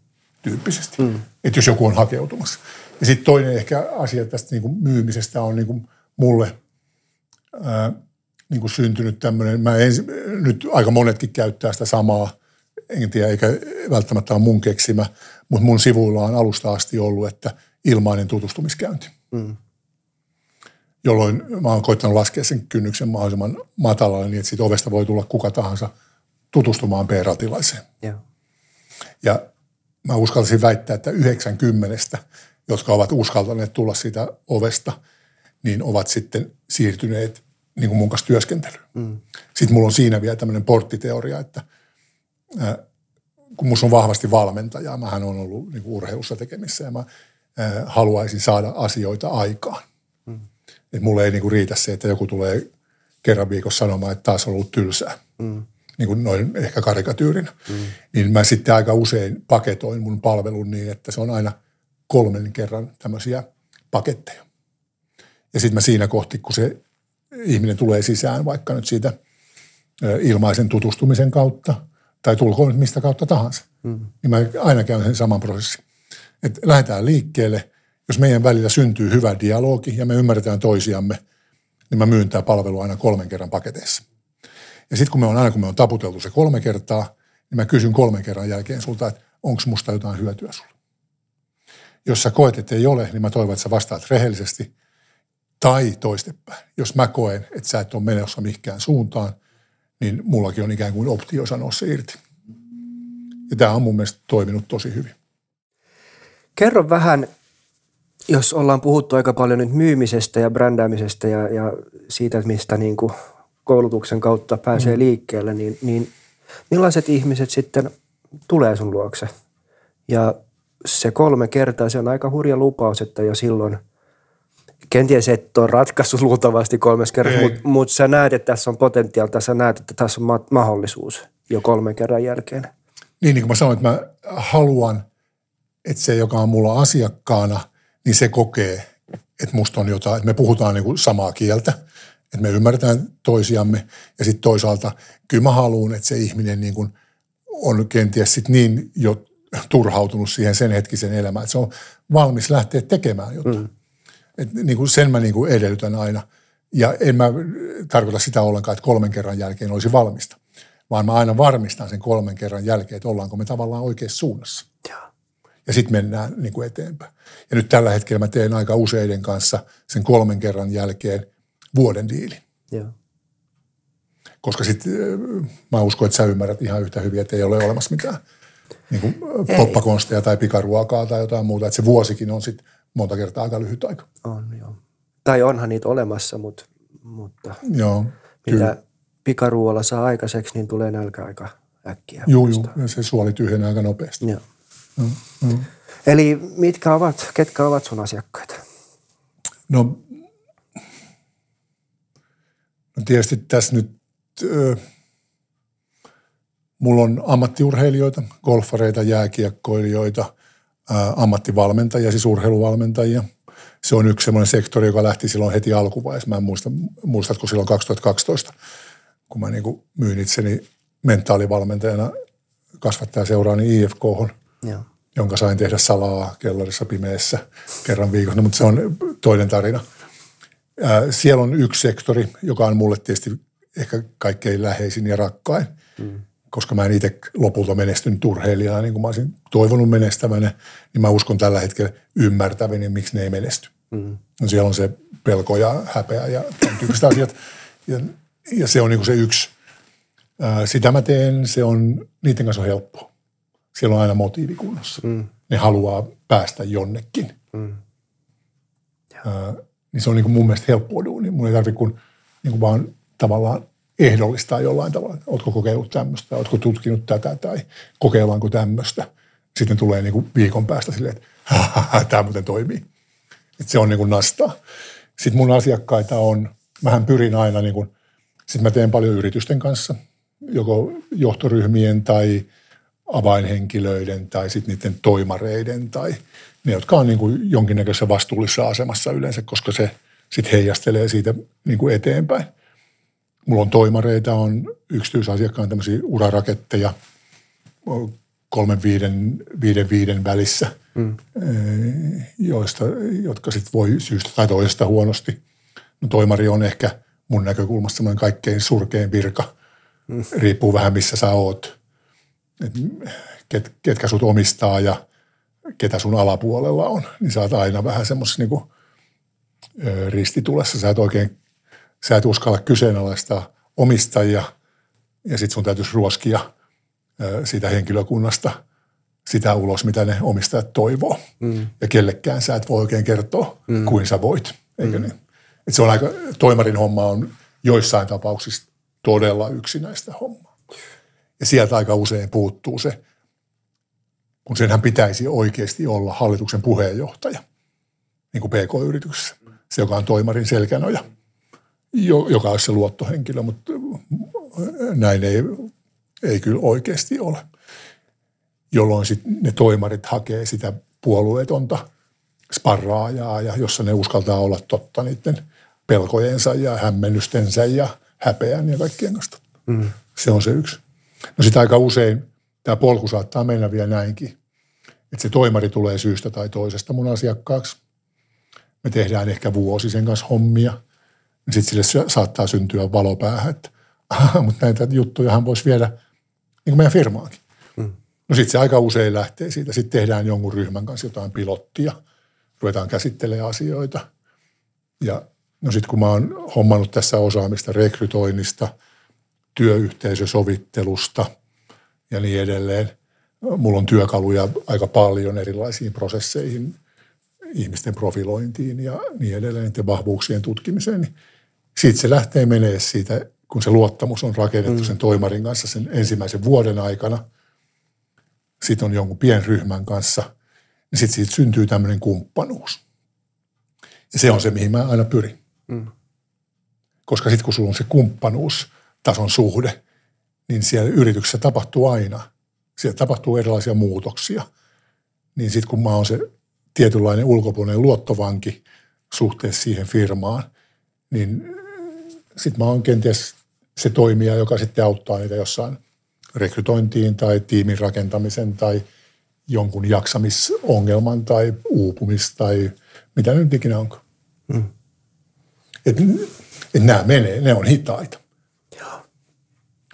Tyyppisesti. Mm. Että jos joku on hakeutumassa. Ja sitten toinen ehkä asia tästä niin kuin myymisestä on niin kuin mulle ää, niin kuin syntynyt tämmöinen, mä ensi, nyt aika monetkin käyttää sitä samaa, en tiedä, eikä välttämättä ole mun keksimä, mutta mun sivuilla on alusta asti ollut, että ilmainen tutustumiskäynti. Mm. Jolloin mä oon koittanut laskea sen kynnyksen mahdollisimman matalalle, niin että siitä ovesta voi tulla kuka tahansa tutustumaan P-ratilaiseen. Yeah. Ja mä uskaltaisin väittää, että 90, jotka ovat uskaltaneet tulla siitä ovesta, niin ovat sitten siirtyneet niin kuin mun kanssa työskentelyyn. Mm. Sitten mulla on siinä vielä tämmöinen porttiteoria, että äh, kun musta on vahvasti valmentaja, mähän on ollut niin kuin urheilussa tekemissä ja mä äh, haluaisin saada asioita aikaan. Mm. Että mulle ei niin kuin riitä se, että joku tulee kerran viikossa sanomaan, että taas on ollut tylsää. Mm. Niin kuin noin ehkä karikatyyrinä. Mm. Niin mä sitten aika usein paketoin mun palvelun niin, että se on aina kolmen kerran tämmöisiä paketteja. Ja sitten mä siinä kohti, kun se ihminen tulee sisään vaikka nyt siitä ilmaisen tutustumisen kautta tai tulkoon mistä kautta tahansa, mm. niin mä aina käyn sen saman prosessin. Että lähdetään liikkeelle, jos meidän välillä syntyy hyvä dialogi ja me ymmärretään toisiamme, niin mä myyn tämä palvelu aina kolmen kerran paketeissa. Ja sitten kun me on aina kun me on taputeltu se kolme kertaa, niin mä kysyn kolmen kerran jälkeen sulta, että onko musta jotain hyötyä sulle. Jos sä koet, että ei ole, niin mä toivon, että sä vastaat rehellisesti tai toistepäin. Jos mä koen, että sä et ole menossa mihinkään suuntaan, niin mullakin on ikään kuin optio sanoa se irti. Ja tämä on mun mielestä toiminut tosi hyvin. Kerro vähän, jos ollaan puhuttu aika paljon nyt myymisestä ja brändäämisestä ja, ja siitä, että mistä niin kuin koulutuksen kautta pääsee mm. liikkeelle, niin, niin millaiset ihmiset sitten tulee sun luokse? Ja se kolme kertaa, se on aika hurja lupaus, että jo silloin – kenties et ole ratkaissut luultavasti kolmes kerran, mutta mut sä näet, että tässä on potentiaalia, sä näet, että tässä on ma- mahdollisuus jo kolmen kerran jälkeen. Niin, niin kuin mä sanoin, että mä haluan, että se, joka on mulla asiakkaana, niin se kokee, että musta on jotain, että me puhutaan niin kuin samaa kieltä, että me ymmärretään toisiamme. Ja sitten toisaalta kyllä mä haluan, että se ihminen niin kuin on kenties sit niin jo turhautunut siihen sen hetkisen elämään, että se on valmis lähteä tekemään jotain. Mm. Et niin kuin sen mä niin kuin edellytän aina. Ja en mä tarkoita sitä ollenkaan, että kolmen kerran jälkeen olisi valmista, vaan mä aina varmistan sen kolmen kerran jälkeen, että ollaanko me tavallaan oikeassa suunnassa. Ja, ja sitten mennään niin kuin eteenpäin. Ja nyt tällä hetkellä mä teen aika useiden kanssa sen kolmen kerran jälkeen vuoden diili. Koska sitten mä uskon, että sä ymmärrät ihan yhtä hyvin, että ei ole olemassa mitään niin kuin poppakonsteja tai pikaruokaa tai jotain muuta. Että se vuosikin on sitten monta kertaa aika lyhyt aika. On, joo. Tai onhan niitä olemassa, mutta, mutta joo, mitä kyllä. pikaruoalla saa aikaiseksi, niin tulee nälkä aika äkkiä. Joo, joo. Ja se suoli tyhjenee aika nopeasti. Joo. No, no. Eli mitkä ovat, ketkä ovat sun asiakkaita? No, no tietysti tässä nyt, ö, mulla on ammattiurheilijoita, golfareita, jääkiekkoilijoita – ammattivalmentajia, siis urheiluvalmentajia. Se on yksi semmoinen sektori, joka lähti silloin heti alkuvaiheessa. Mä en muista, muistatko silloin 2012, kun mä niin kuin myin itseni mentaalivalmentajana kasvattaja seuraani IFK, jonka sain tehdä salaa kellarissa pimeässä kerran viikossa, no, mutta se on toinen tarina. Siellä on yksi sektori, joka on mulle tietysti ehkä kaikkein läheisin ja rakkain. Mm koska mä en itse lopulta menestynyt urheilijana niin kuin mä olisin toivonut menestävänä, niin mä uskon tällä hetkellä ymmärtäväni, miksi ne ei menesty. Mm. No siellä on se pelko ja häpeä ja tämän tyyppiset asiat. Ja, ja se on niin kuin se yksi. Ää, sitä mä teen, se on, niiden kanssa on helppo. Siellä on aina motiivi kunnossa. Mm. Ne haluaa päästä jonnekin. Mm. Ää, niin se on niin kuin mun mielestä helppoa duuni. Mun ei tarvitse kuin, niin kuin vaan tavallaan ehdollistaa jollain tavalla. Oletko kokeillut tämmöistä, oletko tutkinut tätä tai kokeillaanko tämmöistä. Sitten tulee niin kuin viikon päästä silleen, että tämä muuten toimii. Että se on niin kuin nastaa. Sitten mun asiakkaita on, mähän pyrin aina niin kuin, sitten mä teen paljon yritysten kanssa, joko johtoryhmien tai avainhenkilöiden tai sitten niiden toimareiden tai ne, jotka on niin kuin jonkinnäköisessä vastuullisessa asemassa yleensä, koska se sitten heijastelee siitä niin kuin eteenpäin – Mulla on toimareita, on yksityisasiakkaan tämmöisiä uraraketteja kolmen viiden, viiden, viiden välissä, mm. joista, jotka sitten voi syystä tai toisesta huonosti. No toimari on ehkä mun näkökulmasta semmoinen kaikkein surkein virka. Mm. Riippuu vähän missä sä oot, Et ket, ketkä sut omistaa ja ketä sun alapuolella on. Niin sä oot aina vähän semmoisessa niinku, ristitulessa. Sä et oikein sä et uskalla kyseenalaistaa omistajia ja sitten sun täytyisi ruoskia siitä henkilökunnasta sitä ulos, mitä ne omistajat toivoo. Mm. Ja kellekään sä et voi oikein kertoa, mm. kuin sä voit, eikö mm. niin? Et se on aika, toimarin homma on joissain tapauksissa todella yksinäistä hommaa. Ja sieltä aika usein puuttuu se, kun senhän pitäisi oikeasti olla hallituksen puheenjohtaja, niin kuin PK-yrityksessä. Se, joka on toimarin selkänoja, joka olisi se luottohenkilö, mutta näin ei, ei kyllä oikeasti ole. Jolloin sitten ne toimarit hakee sitä puolueetonta sparraajaa, ja jossa ne uskaltaa olla totta niiden pelkojensa ja hämmennystensä ja häpeän ja kaikkien kanssa. Mm. Se on se yksi. No sitä aika usein tämä polku saattaa mennä vielä näinkin, että se toimari tulee syystä tai toisesta mun asiakkaaksi. Me tehdään ehkä vuosi sen kanssa hommia. Sitten sille saattaa syntyä valopäähän, että mutta näitä juttuja voisi viedä niin kuin meidän firmaankin. Mm. No sitten se aika usein lähtee siitä. Sitten tehdään jonkun ryhmän kanssa jotain pilottia. Ruvetaan käsittelemään asioita. Ja no sitten kun mä oon hommannut tässä osaamista rekrytoinnista, työyhteisösovittelusta ja niin edelleen. Mulla on työkaluja aika paljon erilaisiin prosesseihin, ihmisten profilointiin ja niin edelleen, niiden vahvuuksien tutkimiseen. Niin sitten se lähtee menee siitä, kun se luottamus on rakennettu mm. sen toimarin kanssa sen ensimmäisen vuoden aikana. Sitten on jonkun pienryhmän kanssa, niin sitten siitä syntyy tämmöinen kumppanuus. Ja se on se, mihin mä aina pyrin. Mm. Koska sitten kun sulla on se kumppanuustason suhde, niin siellä yrityksessä tapahtuu aina. Siellä tapahtuu erilaisia muutoksia. Niin sitten kun mä oon se tietynlainen ulkopuolinen luottovanki suhteessa siihen firmaan, niin sitten mä oon kenties se toimija, joka sitten auttaa niitä jossain rekrytointiin tai tiimin rakentamisen tai jonkun jaksamisongelman tai uupumis tai mitä nyt ikinä onko. Mm. Et, et nämä menee, ne on hitaita. Joo.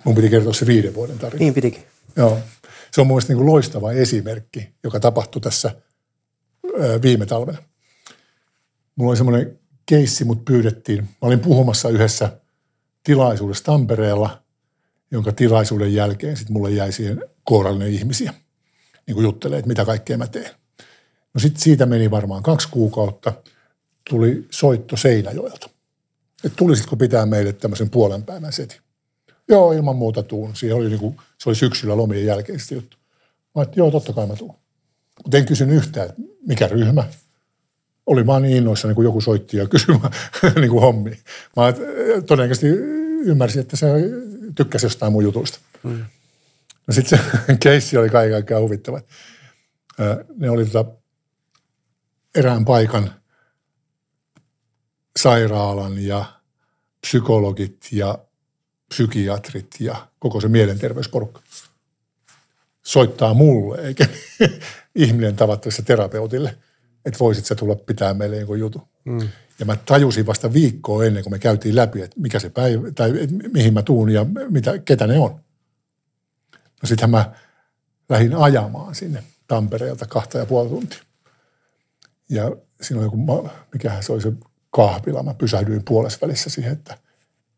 Mun piti kertoa se viiden vuoden tarina. Niin pitikin. Joo. Se on mun mielestä niin kuin loistava esimerkki, joka tapahtui tässä ö, viime talvena. Mulla oli semmoinen keissi, mut pyydettiin. Mä olin puhumassa yhdessä tilaisuudessa Tampereella, jonka tilaisuuden jälkeen sitten mulle jäi siihen kourallinen ihmisiä, niin kuin juttelee, että mitä kaikkea mä teen. No sitten siitä meni varmaan kaksi kuukautta, tuli soitto Seinäjoelta. Että tulisitko pitää meille tämmöisen puolen päivän setin? Joo, ilman muuta tuun. Siihen oli niin kuin, se oli syksyllä lomien jälkeen juttu. Mä että joo, totta kai mä tuun. Mutta en kysynyt yhtään, mikä ryhmä. Oli vaan niin innoissa, niin kuin joku soitti ja kysyi niin kuin hommi. Mä todennäköisesti ymmärsin, että se tykkäsi jostain mun jutuista. Mm. No sitten se keissi oli kaiken kaikkiaan huvittava. Ne oli tota erään paikan sairaalan ja psykologit ja psykiatrit ja koko se mielenterveysporukka soittaa mulle, eikä ihminen tavattavissa terapeutille, että voisit sä tulla pitää meille joku jutu. Mm. Ja mä tajusin vasta viikkoa ennen kuin me käytiin läpi, että mikä se päivä, tai mihin mä tuun ja mitä, ketä ne on. No sittenhän mä lähdin ajamaan sinne Tampereelta kahta ja puoli tuntia. Ja siinä oli joku, mikähän se oli se kahvila. Mä pysähdyin puolessa välissä siihen, että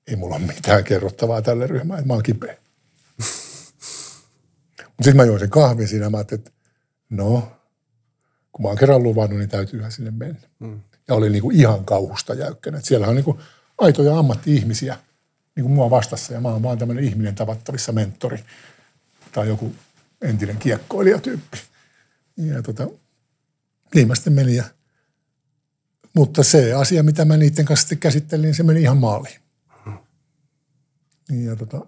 ei mulla ole mitään kerrottavaa tälle ryhmälle, että mä oon kipeä. Mutta sitten mä join sen kahvin siinä ja mä että no, kun mä oon kerran luvannut, niin täytyyhän sinne mennä. Mm. Ja oli niin kuin ihan kauhusta jäykkänä. siellä on niin kuin aitoja ammatti-ihmisiä niin kuin mua vastassa ja mä oon vaan tämmöinen ihminen tavattavissa mentori tai joku entinen kiekkoilijatyyppi. Ja tota, niin mä sitten menin ja mutta se asia, mitä mä niiden kanssa sitten käsittelin, niin se meni ihan maaliin. Niin ja tota,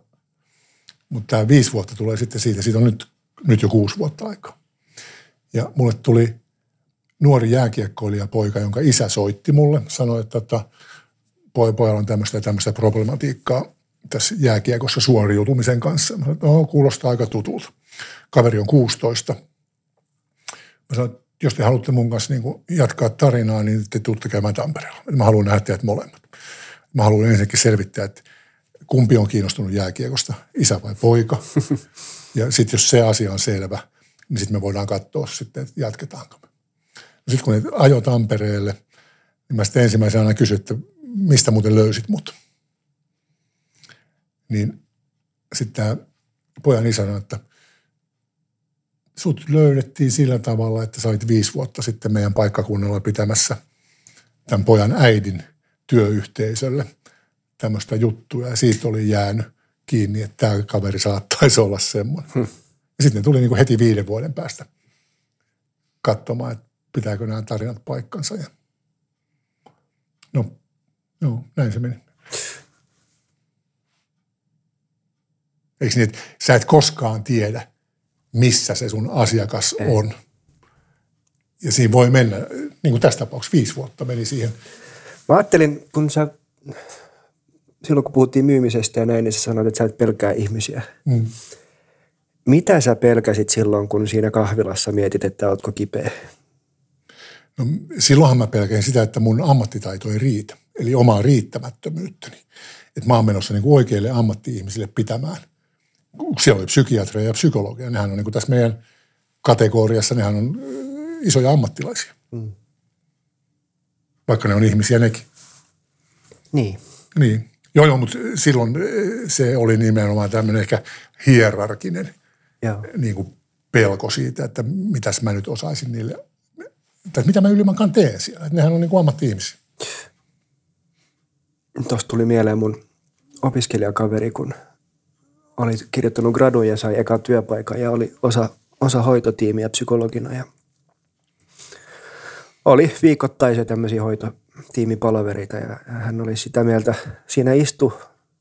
mutta tämä viisi vuotta tulee sitten siitä. Siitä on nyt, nyt jo kuusi vuotta aikaa. Ja mulle tuli nuori jääkiekkoilija poika, jonka isä soitti mulle. Sanoi, että tota, pojalla on tämmöistä ja tämmöistä problematiikkaa tässä jääkiekossa suoriutumisen kanssa. Mä sanoin, että no, kuulostaa aika tutulta. Kaveri on 16. Mä sanoin, jos te haluatte mun kanssa niin jatkaa tarinaa, niin te tuutte käymään Tampereella. Mä haluan nähdä teidät molemmat. Mä haluan ensinnäkin selvittää, että kumpi on kiinnostunut jääkiekosta, isä vai poika. Ja sitten jos se asia on selvä, niin sitten me voidaan katsoa sitten, että jatketaanko sitten kun ne ajo Tampereelle, niin mä sitten ensimmäisenä aina kysyin, että mistä muuten löysit mut. Niin sitten tämä pojan isä sanoi, että sut löydettiin sillä tavalla, että sä olit viisi vuotta sitten meidän paikkakunnalla pitämässä tämän pojan äidin työyhteisölle tämmöistä juttua ja siitä oli jäänyt kiinni, että tämä kaveri saattaisi olla semmoinen. Hmm. Ja sitten ne tuli niin kuin heti viiden vuoden päästä katsomaan, että pitääkö nämä tarinat paikkansa. Ja no, no, näin se meni. Eikö niin, että sä et koskaan tiedä, missä se sun asiakas Ei. on. Ja siinä voi mennä, niin kuin tässä tapauksessa viisi vuotta meni siihen. Mä ajattelin, kun sä, silloin kun puhuttiin myymisestä ja näin, niin sä sanoit, että sä et pelkää ihmisiä. Mm. Mitä sä pelkäsit silloin, kun siinä kahvilassa mietit, että ootko kipeä? No, silloinhan mä pelkäin sitä, että mun ammattitaito ei riitä, eli omaa riittämättömyyttäni. Että mä oon menossa niin oikeille ammatti-ihmisille pitämään. Siellä oli psykiatria ja psykologia. Nehän on niin kuin tässä meidän kategoriassa, nehän on isoja ammattilaisia. Mm. Vaikka ne on ihmisiä nekin. Niin. Niin. Joo, joo, mutta silloin se oli nimenomaan tämmöinen ehkä hierarkinen joo. Niin kuin pelko siitä, että mitäs mä nyt osaisin niille tai mitä mä ylimankaan teen siellä. Että nehän on niin kuin ammatti-ihmisiä. Tuosta tuli mieleen mun opiskelijakaveri, kun oli kirjoittanut gradun ja sai eka työpaikan ja oli osa, osa hoitotiimiä psykologina ja oli viikoittaisia tämmöisiä hoitotiimipalavereita ja hän oli sitä mieltä, siinä istu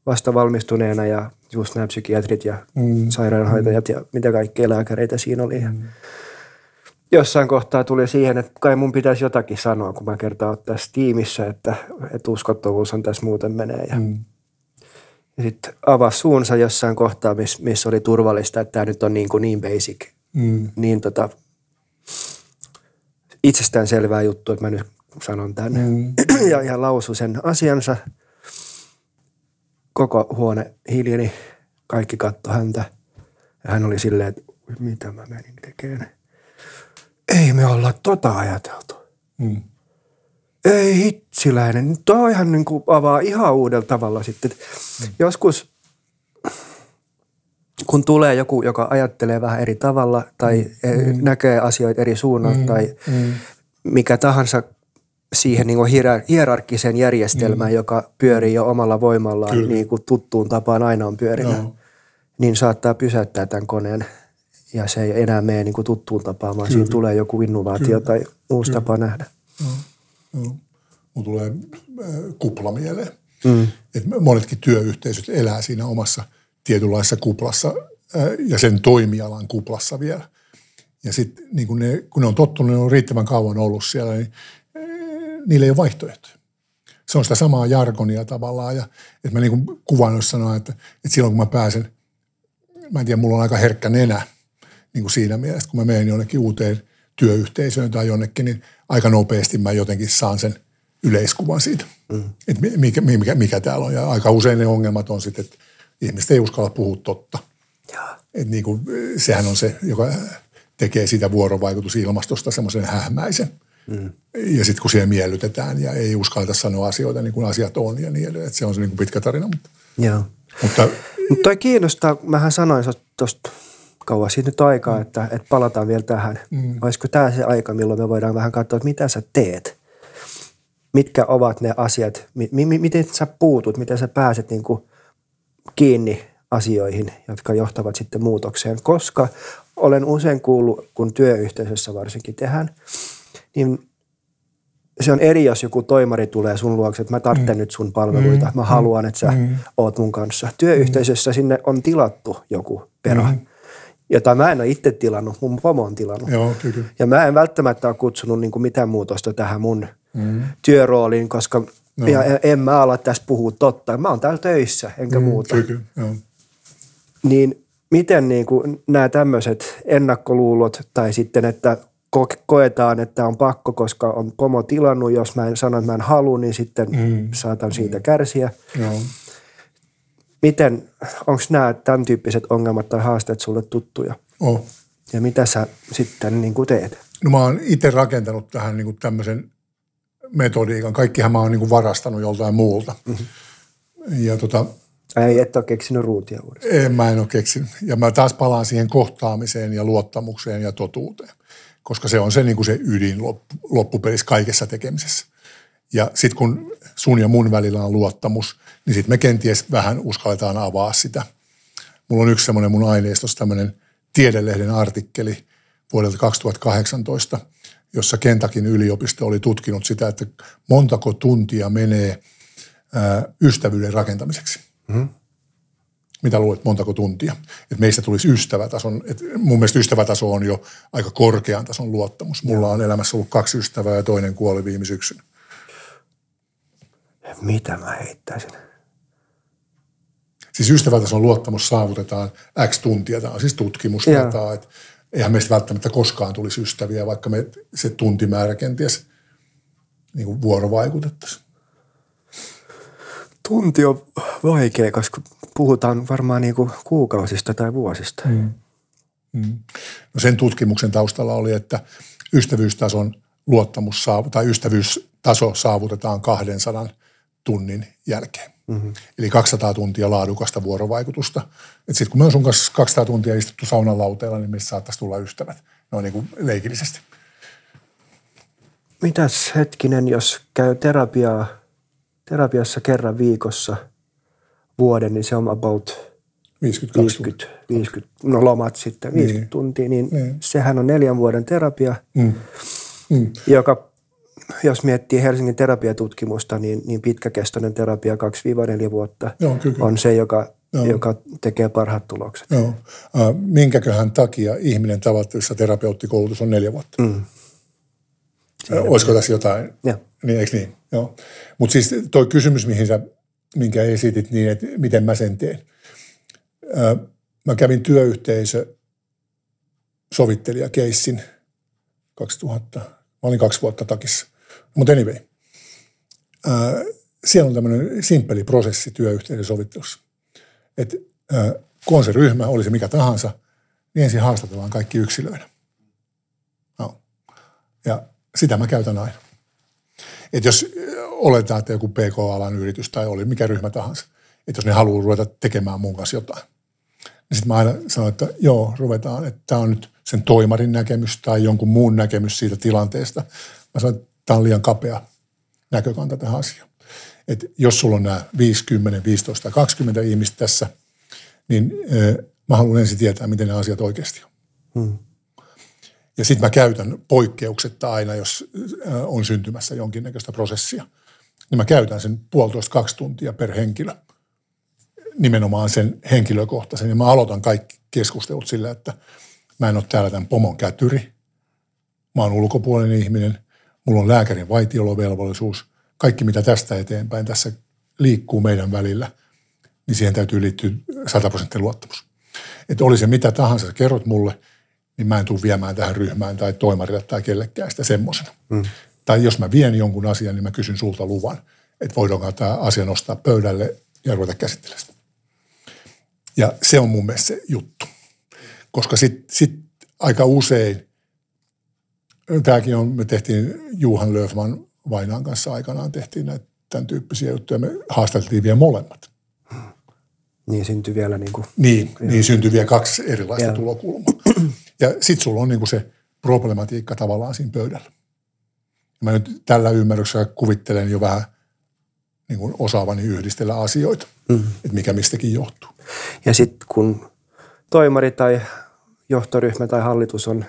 vasta valmistuneena ja just nämä psykiatrit ja mm. sairaanhoitajat ja mitä kaikkea lääkäreitä siinä oli. Mm jossain kohtaa tuli siihen, että kai mun pitäisi jotakin sanoa, kun mä kertaan tässä tiimissä, että, että uskottavuus on tässä muuten menee. Ja, mm. ja sitten avasi suunsa jossain kohtaa, missä miss oli turvallista, että tämä nyt on niin, kuin niin basic. Mm. Niin tota, itsestään selvää juttu, että mä nyt sanon tämän. Mm. ja, ja lausu sen asiansa. Koko huone hiljeni, kaikki katto häntä. Ja hän oli silleen, että mitä mä menin tekemään ei me olla tota ajateltu. Mm. Ei hitsiläinen. Tuo ihan niin kuin avaa ihan uudella tavalla sitten. Mm. Joskus kun tulee joku, joka ajattelee vähän eri tavalla tai mm. mm. näkee asioita eri suunnalta mm. tai mm. mikä tahansa siihen niin hierarkkiseen järjestelmään, mm. joka pyörii jo omalla voimallaan niin kuin tuttuun tapaan aina on pyörinyt, no. niin saattaa pysäyttää tämän koneen – ja se ei enää mene niin kuin tuttuun tapaan, vaan Kyllä. siinä tulee joku innovaatio Kyllä. tai uusi Kyllä. tapa nähdä. No, no. Mun tulee äh, kupla mieleen. Mm. Et monetkin työyhteisöt elää siinä omassa tietynlaisessa kuplassa äh, ja sen toimialan kuplassa vielä. Ja sitten niin kun, ne, kun ne on tottunut, ne on riittävän kauan ollut siellä, niin äh, niillä ei ole vaihtoehtoja. Se on sitä samaa jargonia tavallaan. Ja, että mä niin kuvan jos sanoa, että, että silloin kun mä pääsen, mä en tiedä, mulla on aika herkkä nenä – niin kuin siinä mielessä, kun mä menen jonnekin uuteen työyhteisöön tai jonnekin, niin aika nopeasti mä jotenkin saan sen yleiskuvan siitä, mm. että mikä, mikä, mikä täällä on. Ja aika usein ne ongelmat on sitten, että ihmiset ei uskalla puhua totta. että niin kuin, sehän on se, joka tekee sitä vuorovaikutusilmastosta semmoisen hähmäisen. Mm. Ja sitten kun siellä miellytetään ja ei uskalleta sanoa asioita niin kuin asiat on ja niin edelleen. Että se on se niin kuin pitkä tarina. Mutta, Joo. mutta, mutta toi kiinnostaa, mähän sanoin tuosta kauan siitä nyt aikaa, mm. että, että palataan vielä tähän. Mm. Olisiko tämä se aika, milloin me voidaan vähän katsoa, että mitä sä teet? Mitkä ovat ne asiat, mi, mi, miten sä puutut, miten sä pääset niin kuin kiinni asioihin, jotka johtavat sitten muutokseen. Koska olen usein kuullut, kun työyhteisössä varsinkin tehdään, niin se on eri, jos joku toimari tulee sun luokse, että mä tarvitsen mm. nyt sun palveluita, mä mm. haluan, että sä mm. oot mun kanssa. Työyhteisössä sinne on tilattu joku perä. Mm jota mä en ole itse tilannut, mun pomo on tilannut. Joo, kyllä. Ja mä en välttämättä ole kutsunut niin kuin mitään muutosta tähän mun mm. työrooliin, koska no. ja en mä ala tässä puhua totta. Mä oon täällä töissä, enkä mm, muuta. Kyllä, joo. Niin miten niin kuin nämä tämmöiset ennakkoluulot tai sitten, että koetaan, että on pakko, koska on pomo tilannut, jos mä en sano, että mä en halua, niin sitten mm. saatan siitä mm. kärsiä. Joo. Miten, onko nämä tämän tyyppiset ongelmat tai haasteet sulle tuttuja? Oh. Ja mitä sä sitten niin kuin teet? No mä oon itse rakentanut tähän niin kuin tämmöisen metodiikan. Kaikkihan mä oon niin kuin varastanut joltain muulta. Mm-hmm. Ja tota, Ei, et ole keksinyt ruutia uudestaan. En, mä en ole keksinyt. Ja mä taas palaan siihen kohtaamiseen ja luottamukseen ja totuuteen, koska se on se, niin kuin se ydin loppupelissä kaikessa tekemisessä. Ja sitten kun sun ja mun välillä on luottamus, niin sitten me kenties vähän uskalletaan avaa sitä. Mulla on yksi semmoinen mun aineistossa tämmöinen tiedelehden artikkeli vuodelta 2018, jossa Kentakin yliopisto oli tutkinut sitä, että montako tuntia menee ystävyyden rakentamiseksi. Mm-hmm. Mitä luulet, montako tuntia? Että meistä tulisi ystävätason. Et mun mielestä ystävätaso on jo aika korkean tason luottamus. Mulla on elämässä ollut kaksi ystävää ja toinen kuoli viime syksynä. Mitä mä heittäisin? Siis ystävätason luottamus saavutetaan X tuntia. Tämä on siis tutkimusdataa, että eihän meistä välttämättä koskaan tulisi ystäviä, vaikka me se tuntimäärä kenties niin kuin vuorovaikutettaisiin. Tunti on vaikea, koska puhutaan varmaan niin kuin kuukausista tai vuosista. Mm. Mm. No sen tutkimuksen taustalla oli, että ystävyystason luottamus saavu, tai ystävyystaso saavutetaan 200 tunnin jälkeen. Mm-hmm. Eli 200 tuntia laadukasta vuorovaikutusta. Sitten kun me on sun kanssa 200 tuntia istuttu saunan lauteella, niin mistä saattaisi tulla ystävät. No niin kuin leikillisesti. Mitäs hetkinen, jos käy terapiaa, terapiassa kerran viikossa vuoden, niin se on about 50, 50, 50 no lomat sitten, 50 niin. tuntia, niin, niin sehän on neljän vuoden terapia, mm. Mm. joka jos miettii Helsingin terapiatutkimusta, niin, niin pitkäkestoinen terapia 2-4 vuotta Joo, kyllä. on se, joka, Joo. joka tekee parhaat tulokset. Joo. Äh, minkäköhän takia ihminen tavattavissa terapeuttikoulutus on neljä vuotta? Mm. Siinä Olisiko tässä jotain? Joo. Niin, eikö niin? Joo. Mutta siis toi kysymys, mihin sä, minkä esitit niin, että miten mä sen teen. Äh, mä kävin työyhteisö sovittelijakeissin 2000, mä olin kaksi vuotta takissa. Mutta anyway, ää, siellä on tämmöinen simppeli prosessi työyhteisön sovittelussa. Että kun on se ryhmä, oli se mikä tahansa, niin ensin haastatellaan kaikki yksilöinä. No. Ja sitä mä käytän aina. Että jos oletetaan, että joku PK-alan yritys tai oli mikä ryhmä tahansa, että jos ne haluaa ruveta tekemään mun kanssa jotain, niin sitten mä aina sanon, että joo, ruvetaan, että tämä on nyt sen toimarin näkemys tai jonkun muun näkemys siitä tilanteesta. Mä sanon, että tämä on liian kapea näkökanta tähän asiaan. Et jos sulla on nämä 50, 15 tai 20 ihmistä tässä, niin mä haluan ensin tietää, miten ne asiat oikeasti on. Hmm. Ja sitten mä käytän poikkeuksetta aina, jos on syntymässä jonkinnäköistä prosessia. Niin mä käytän sen puolitoista kaksi tuntia per henkilö. Nimenomaan sen henkilökohtaisen. Ja mä aloitan kaikki keskustelut sillä, että mä en ole täällä tämän pomon kätyri. Mä oon ulkopuolinen ihminen – mulla on lääkärin vaitiolovelvollisuus, kaikki mitä tästä eteenpäin tässä liikkuu meidän välillä, niin siihen täytyy liittyä 100 prosenttia luottamus. Että oli se mitä tahansa, sä kerrot mulle, niin mä en tule viemään tähän ryhmään tai toimarille tai kellekään sitä semmoisena. Mm. Tai jos mä vien jonkun asian, niin mä kysyn sulta luvan, että voidaanko tämä asia nostaa pöydälle ja ruveta käsittelemään sitä. Ja se on mun mielestä se juttu. Koska sitten sit aika usein tämäkin on, me tehtiin Juhan Löfman Vainaan kanssa aikanaan tehtiin näitä tämän tyyppisiä juttuja. Me haasteltiin vielä molemmat. Niin syntyi vielä niin kuin... Niin, niin syntyi vielä kaksi erilaista ja. tulokulmaa. Ja sitten sulla on niin kuin se problematiikka tavallaan siinä pöydällä. Mä nyt tällä ymmärryksellä kuvittelen jo vähän niin kuin osaavani yhdistellä asioita, mm. että mikä mistäkin johtuu. Ja sitten kun toimari tai johtoryhmä tai hallitus on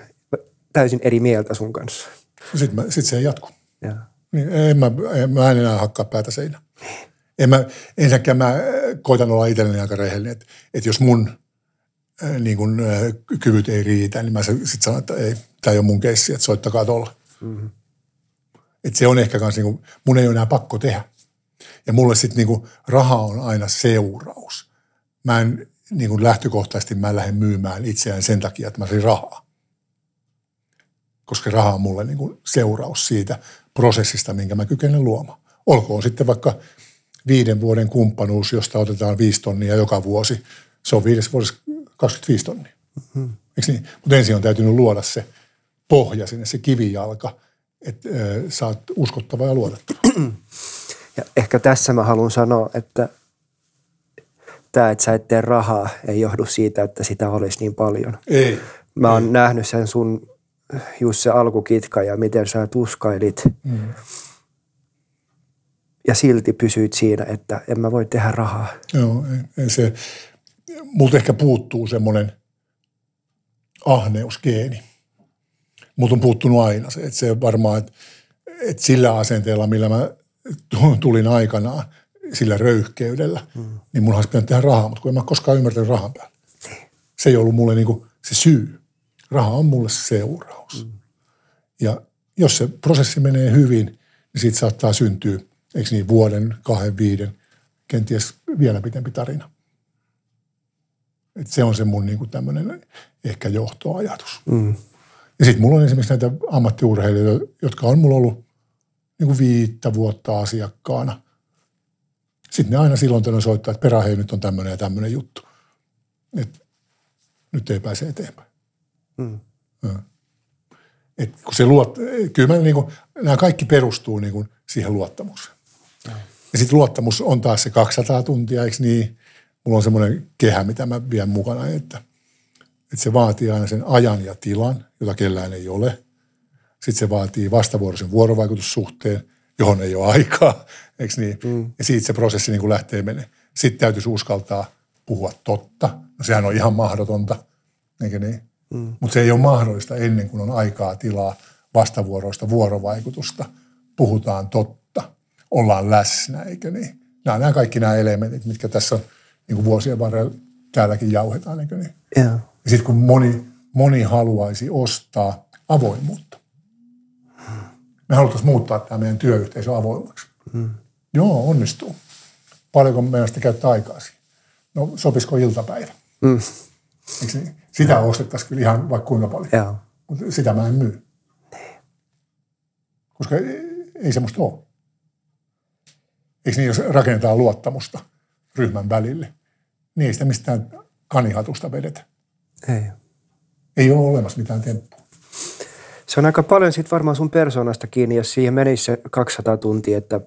täysin eri mieltä sun kanssa. Sitten sit se ei jatku. Ja. Niin, en mä, en, mä en enää hakkaa päätä seinä. En mä, ensinnäkään mä koitan olla itselleni aika rehellinen, että, että jos mun äh, niin kun, äh, kyvyt ei riitä, niin mä sitten sanon, että ei, tämä ei ole mun keissi, että soittakaa tuolla. Mm-hmm. Että se on ehkä kans, niin kun, mun ei ole enää pakko tehdä. Ja mulle sitten niin raha on aina seuraus. Mä en niin kun lähtökohtaisesti mä en lähde myymään itseään sen takia, että mä saisin rahaa koska raha on mulle niin kuin seuraus siitä prosessista, minkä mä kykenen luomaan. Olkoon sitten vaikka viiden vuoden kumppanuus, josta otetaan viisi tonnia joka vuosi. Se on viides vuodessa 25 tonnia. Mm-hmm. Eikö niin? Mutta ensin on täytynyt luoda se pohja sinne, se kivijalka, että äh, sä oot uskottava ja luotettava. Ja ehkä tässä mä haluan sanoa, että tämä, että sä et tee rahaa, ei johdu siitä, että sitä olisi niin paljon. Ei. Mä oon ei. nähnyt sen sun, just se alkukitka ja miten sä tuskailit. Mm. Ja silti pysyit siinä, että en mä voi tehdä rahaa. Joo, ei, ei se. Multa ehkä puuttuu semmoinen ahneusgeeni. Multa on puuttunut aina se, että se varmaan, että, että sillä asenteella, millä mä tulin aikanaan, sillä röyhkeydellä, mm. niin mun olisi pitänyt tehdä rahaa, mutta kun en mä koskaan ymmärtänyt rahan päälle. Se ei ollut mulle niinku se syy. Raha on mulle se seuraus. Mm. Ja jos se prosessi menee hyvin, niin siitä saattaa syntyä, eikö niin, vuoden, kahden, viiden, kenties vielä pitempi tarina. Et se on se mun niinku tämmöinen ehkä johtoajatus. Mm. Ja sitten mulla on esimerkiksi näitä ammattiurheilijoita, jotka on mulla ollut niinku viittä vuotta asiakkaana. Sitten ne aina silloin tällöin soittaa, että perähei nyt on tämmöinen ja tämmöinen juttu. Et nyt ei pääse eteenpäin. Mm. Et kun se luot, kyllä mä niin kuin, nämä kaikki perustuu niin kuin siihen luottamukseen. Mm. Ja sitten luottamus on taas se 200 tuntia, eikö niin? Mulla on semmoinen kehä, mitä mä vien mukana, että, että se vaatii aina sen ajan ja tilan, jota kellään ei ole. Sitten se vaatii vastavuoroisen vuorovaikutussuhteen, johon ei ole aikaa, eikö niin? Mm. Ja siitä se prosessi niin kuin lähtee menemään. Sitten täytyisi uskaltaa puhua totta. No sehän on ihan mahdotonta, eikö niin? Mm. Mutta se ei ole mahdollista ennen kuin on aikaa, tilaa, vastavuoroista vuorovaikutusta. Puhutaan totta, ollaan läsnä, eikö niin? Nämä, nämä kaikki nämä elementit, mitkä tässä on niin kuin vuosien varrella täälläkin jauhetaan, eikö niin? Yeah. Ja sitten kun moni, moni haluaisi ostaa avoimuutta. Me haluttaisiin muuttaa tämä meidän työyhteisö avoimaksi. Mm. Joo, onnistuu. Paljonko meidän sitä käyttää aikaa siihen? No sopisiko iltapäivä? Mm. Niin? Sitä no. ostettaisiin kyllä ihan vaikka kuinka paljon. Joo. Mutta sitä mä en myy. Niin. Koska ei, ei semmoista ole. Eikö niin, jos rakennetaan luottamusta ryhmän välille, niin ei sitä mistään kanihatusta vedetä. Ei. Ei ole olemassa mitään temppua. Se on aika paljon sitten varmaan sun persoonasta kiinni, jos siihen menisi se 200 tuntia, että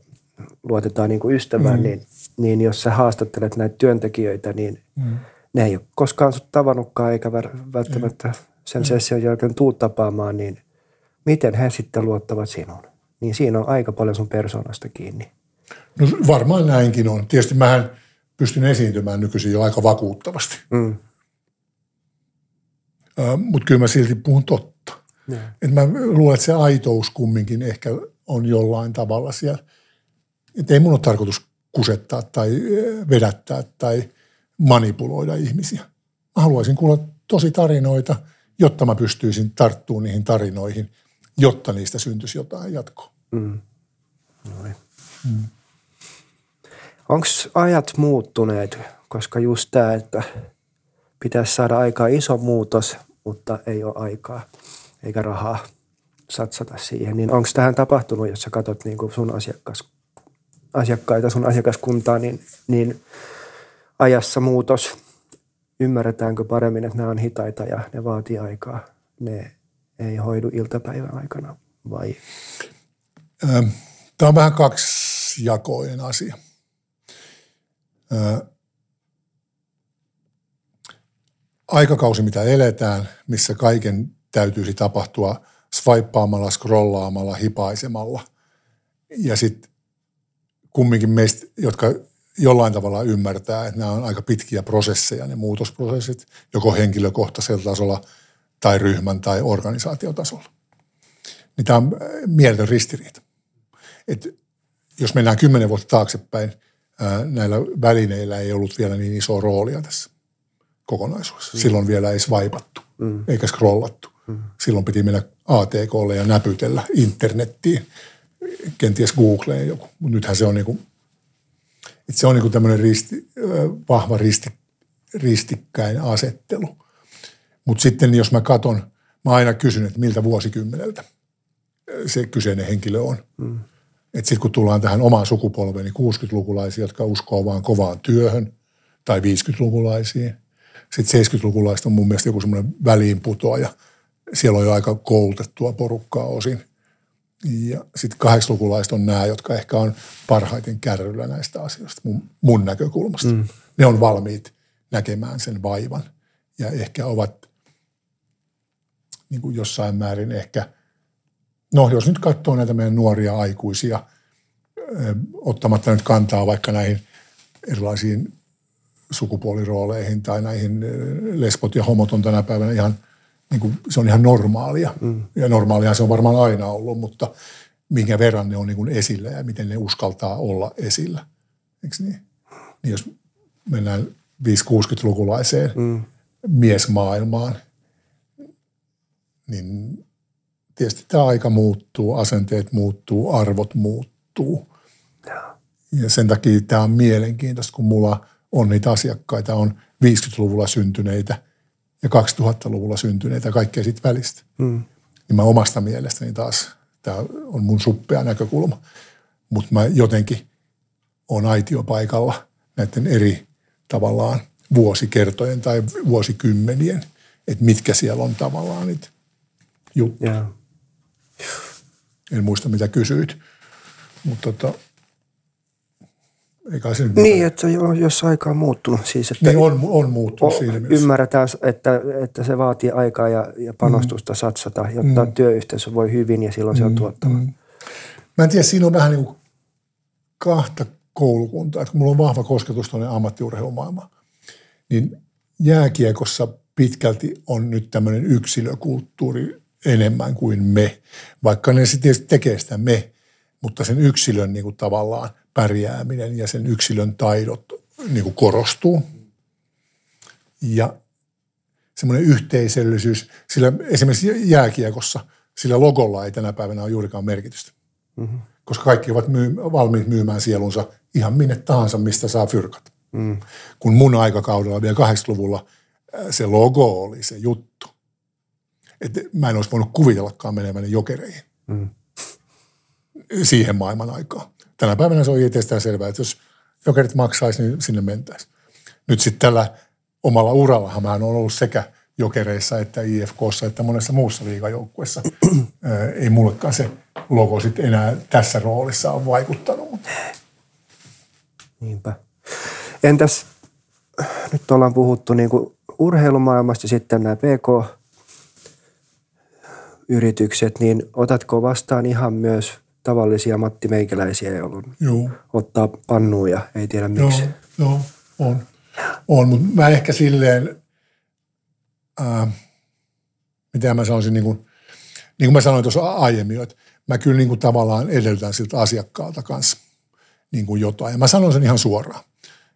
luotetaan niin kuin ystävään, mm. niin, niin jos sä haastattelet näitä työntekijöitä, niin mm. Ne ei ole koskaan sut tavannutkaan eikä välttämättä sen mm. session jälkeen tuu tapaamaan, niin miten he sitten luottavat sinuun? Niin siinä on aika paljon sun persoonasta kiinni. No varmaan näinkin on. Tietysti mähän pystyn esiintymään nykyisin jo aika vakuuttavasti. Mm. Mutta kyllä mä silti puhun totta. Et mä luulen, että se aitous kumminkin ehkä on jollain tavalla siellä – että ei mun ole tarkoitus kusettaa tai vedättää tai manipuloida ihmisiä. Mä haluaisin kuulla tosi tarinoita, jotta mä pystyisin tarttumaan niihin tarinoihin, jotta niistä syntyisi jotain jatkoa. Mm. Noin. Mm. Onko ajat muuttuneet, koska just tämä, että pitäisi saada aika iso muutos, mutta ei ole aikaa eikä rahaa satsata siihen, niin onko tähän tapahtunut, jos sä katsot niin sun asiakkaita, sun asiakaskuntaa, niin, niin ajassa muutos, ymmärretäänkö paremmin, että nämä on hitaita ja ne vaatii aikaa. Ne ei hoidu iltapäivän aikana vai? Tämä on vähän kaksijakoinen asia. Aikakausi, mitä eletään, missä kaiken täytyisi tapahtua swipeaamalla, scrollaamalla, hipaisemalla. Ja sitten kumminkin meistä, jotka jollain tavalla ymmärtää, että nämä on aika pitkiä prosesseja, ne muutosprosessit, joko henkilökohtaisella tasolla tai ryhmän tai organisaatiotasolla. Niin tämä on äh, mieletön ristiriita. Et jos mennään kymmenen vuotta taaksepäin, äh, näillä välineillä ei ollut vielä niin isoa roolia tässä kokonaisuudessa. Mm. Silloin vielä ei swaipattu mm. eikä scrollattu. Mm. Silloin piti mennä ATKlle ja näpytellä internettiin kenties Googleen joku, mutta nythän se on niinku, että se on niinku tämmöinen risti, vahva risti, ristikkäin asettelu. Mutta sitten jos mä katon, mä aina kysyn, että miltä vuosikymmeneltä se kyseinen henkilö on. Mm. Että sitten kun tullaan tähän omaan sukupolveen, niin 60-lukulaisia, jotka uskoo vaan kovaan työhön, tai 50-lukulaisiin. Sitten 70-lukulaiset on mun mielestä joku semmoinen väliinputoaja. Siellä on jo aika koulutettua porukkaa osin – ja sitten kahdeksanlukulaiset on nämä, jotka ehkä on parhaiten kärryllä näistä asioista mun, mun näkökulmasta. Mm. Ne on valmiit näkemään sen vaivan ja ehkä ovat niin kuin jossain määrin ehkä, no jos nyt katsoo näitä meidän nuoria aikuisia, ottamatta nyt kantaa vaikka näihin erilaisiin sukupuolirooleihin tai näihin lesbot ja homot on tänä päivänä ihan, niin kuin, se on ihan normaalia. Mm. Ja normaalia se on varmaan aina ollut, mutta minkä verran ne on niin kuin esillä ja miten ne uskaltaa olla esillä. Eikö niin? niin jos mennään 5-60-lukulaiseen mm. miesmaailmaan, niin tietysti tämä aika muuttuu, asenteet muuttuu, arvot muuttuu. Ja sen takia tämä on mielenkiintoista, kun mulla on niitä asiakkaita, on 50-luvulla syntyneitä ja 2000-luvulla syntyneitä ja kaikkea siitä välistä. Mm. Niin mä omasta mielestäni taas, tämä on mun suppea näkökulma, mutta mä jotenkin on aitiopaikalla näiden eri tavallaan vuosikertojen tai vuosikymmenien, että mitkä siellä on tavallaan niitä juttuja. Yeah. En muista, mitä kysyit, mutta tota, eikä se Niin, mitään. että jo, jos aika on muuttunut. Siis, että niin on, on muuttunut o, siinä mielessä. Ymmärretään, että, että se vaatii aikaa ja, ja panostusta mm. satsata, jotta mm. työyhteisö voi hyvin ja silloin mm. se on mm. tuottava. Mm. Mä en tiedä, siinä on vähän niin kuin kahta koulukuntaa. Että kun mulla on vahva kosketus tuonne ammattiurheilumaailmaan, niin jääkiekossa pitkälti on nyt tämmöinen yksilökulttuuri enemmän kuin me, vaikka ne sitten tekee sitä me, mutta sen yksilön niin kuin tavallaan pärjääminen ja sen yksilön taidot niin kuin korostuu. Ja semmoinen yhteisöllisyys, sillä esimerkiksi jääkiekossa, sillä logolla ei tänä päivänä ole juurikaan merkitystä. Mm-hmm. Koska kaikki ovat myy- valmiit myymään sielunsa ihan minne tahansa, mistä saa fyrkat. Mm. Kun mun aikakaudella vielä 80-luvulla se logo oli se juttu. Että mä en olisi voinut kuvitellakaan meneväni jokereihin. Mm. Siihen maailman aikaan. Tänä päivänä se on itsestään selvää, että jos jokerit maksaisi, niin sinne mentäisiin. Nyt sitten tällä omalla urallahan mä oon ollut sekä jokereissa että IFKssa että monessa muussa liigajoukkuessa. Ei mullekaan se logo sitten enää tässä roolissa on vaikuttanut. Niinpä. Entäs nyt ollaan puhuttu niin kuin urheilumaailmasta sitten nämä PK-yritykset, niin otatko vastaan ihan myös tavallisia Matti Meikäläisiä, jolloin Joo. ottaa pannuja, ei tiedä miksi. Joo, joo on. On, mutta mä ehkä silleen, ää, mitä mä sanoisin, niin kuin, niin kuin mä sanoin tuossa aiemmin, että mä kyllä niin kuin tavallaan edellytän siltä asiakkaalta kanssa niin kuin jotain. Ja mä sanon sen ihan suoraan.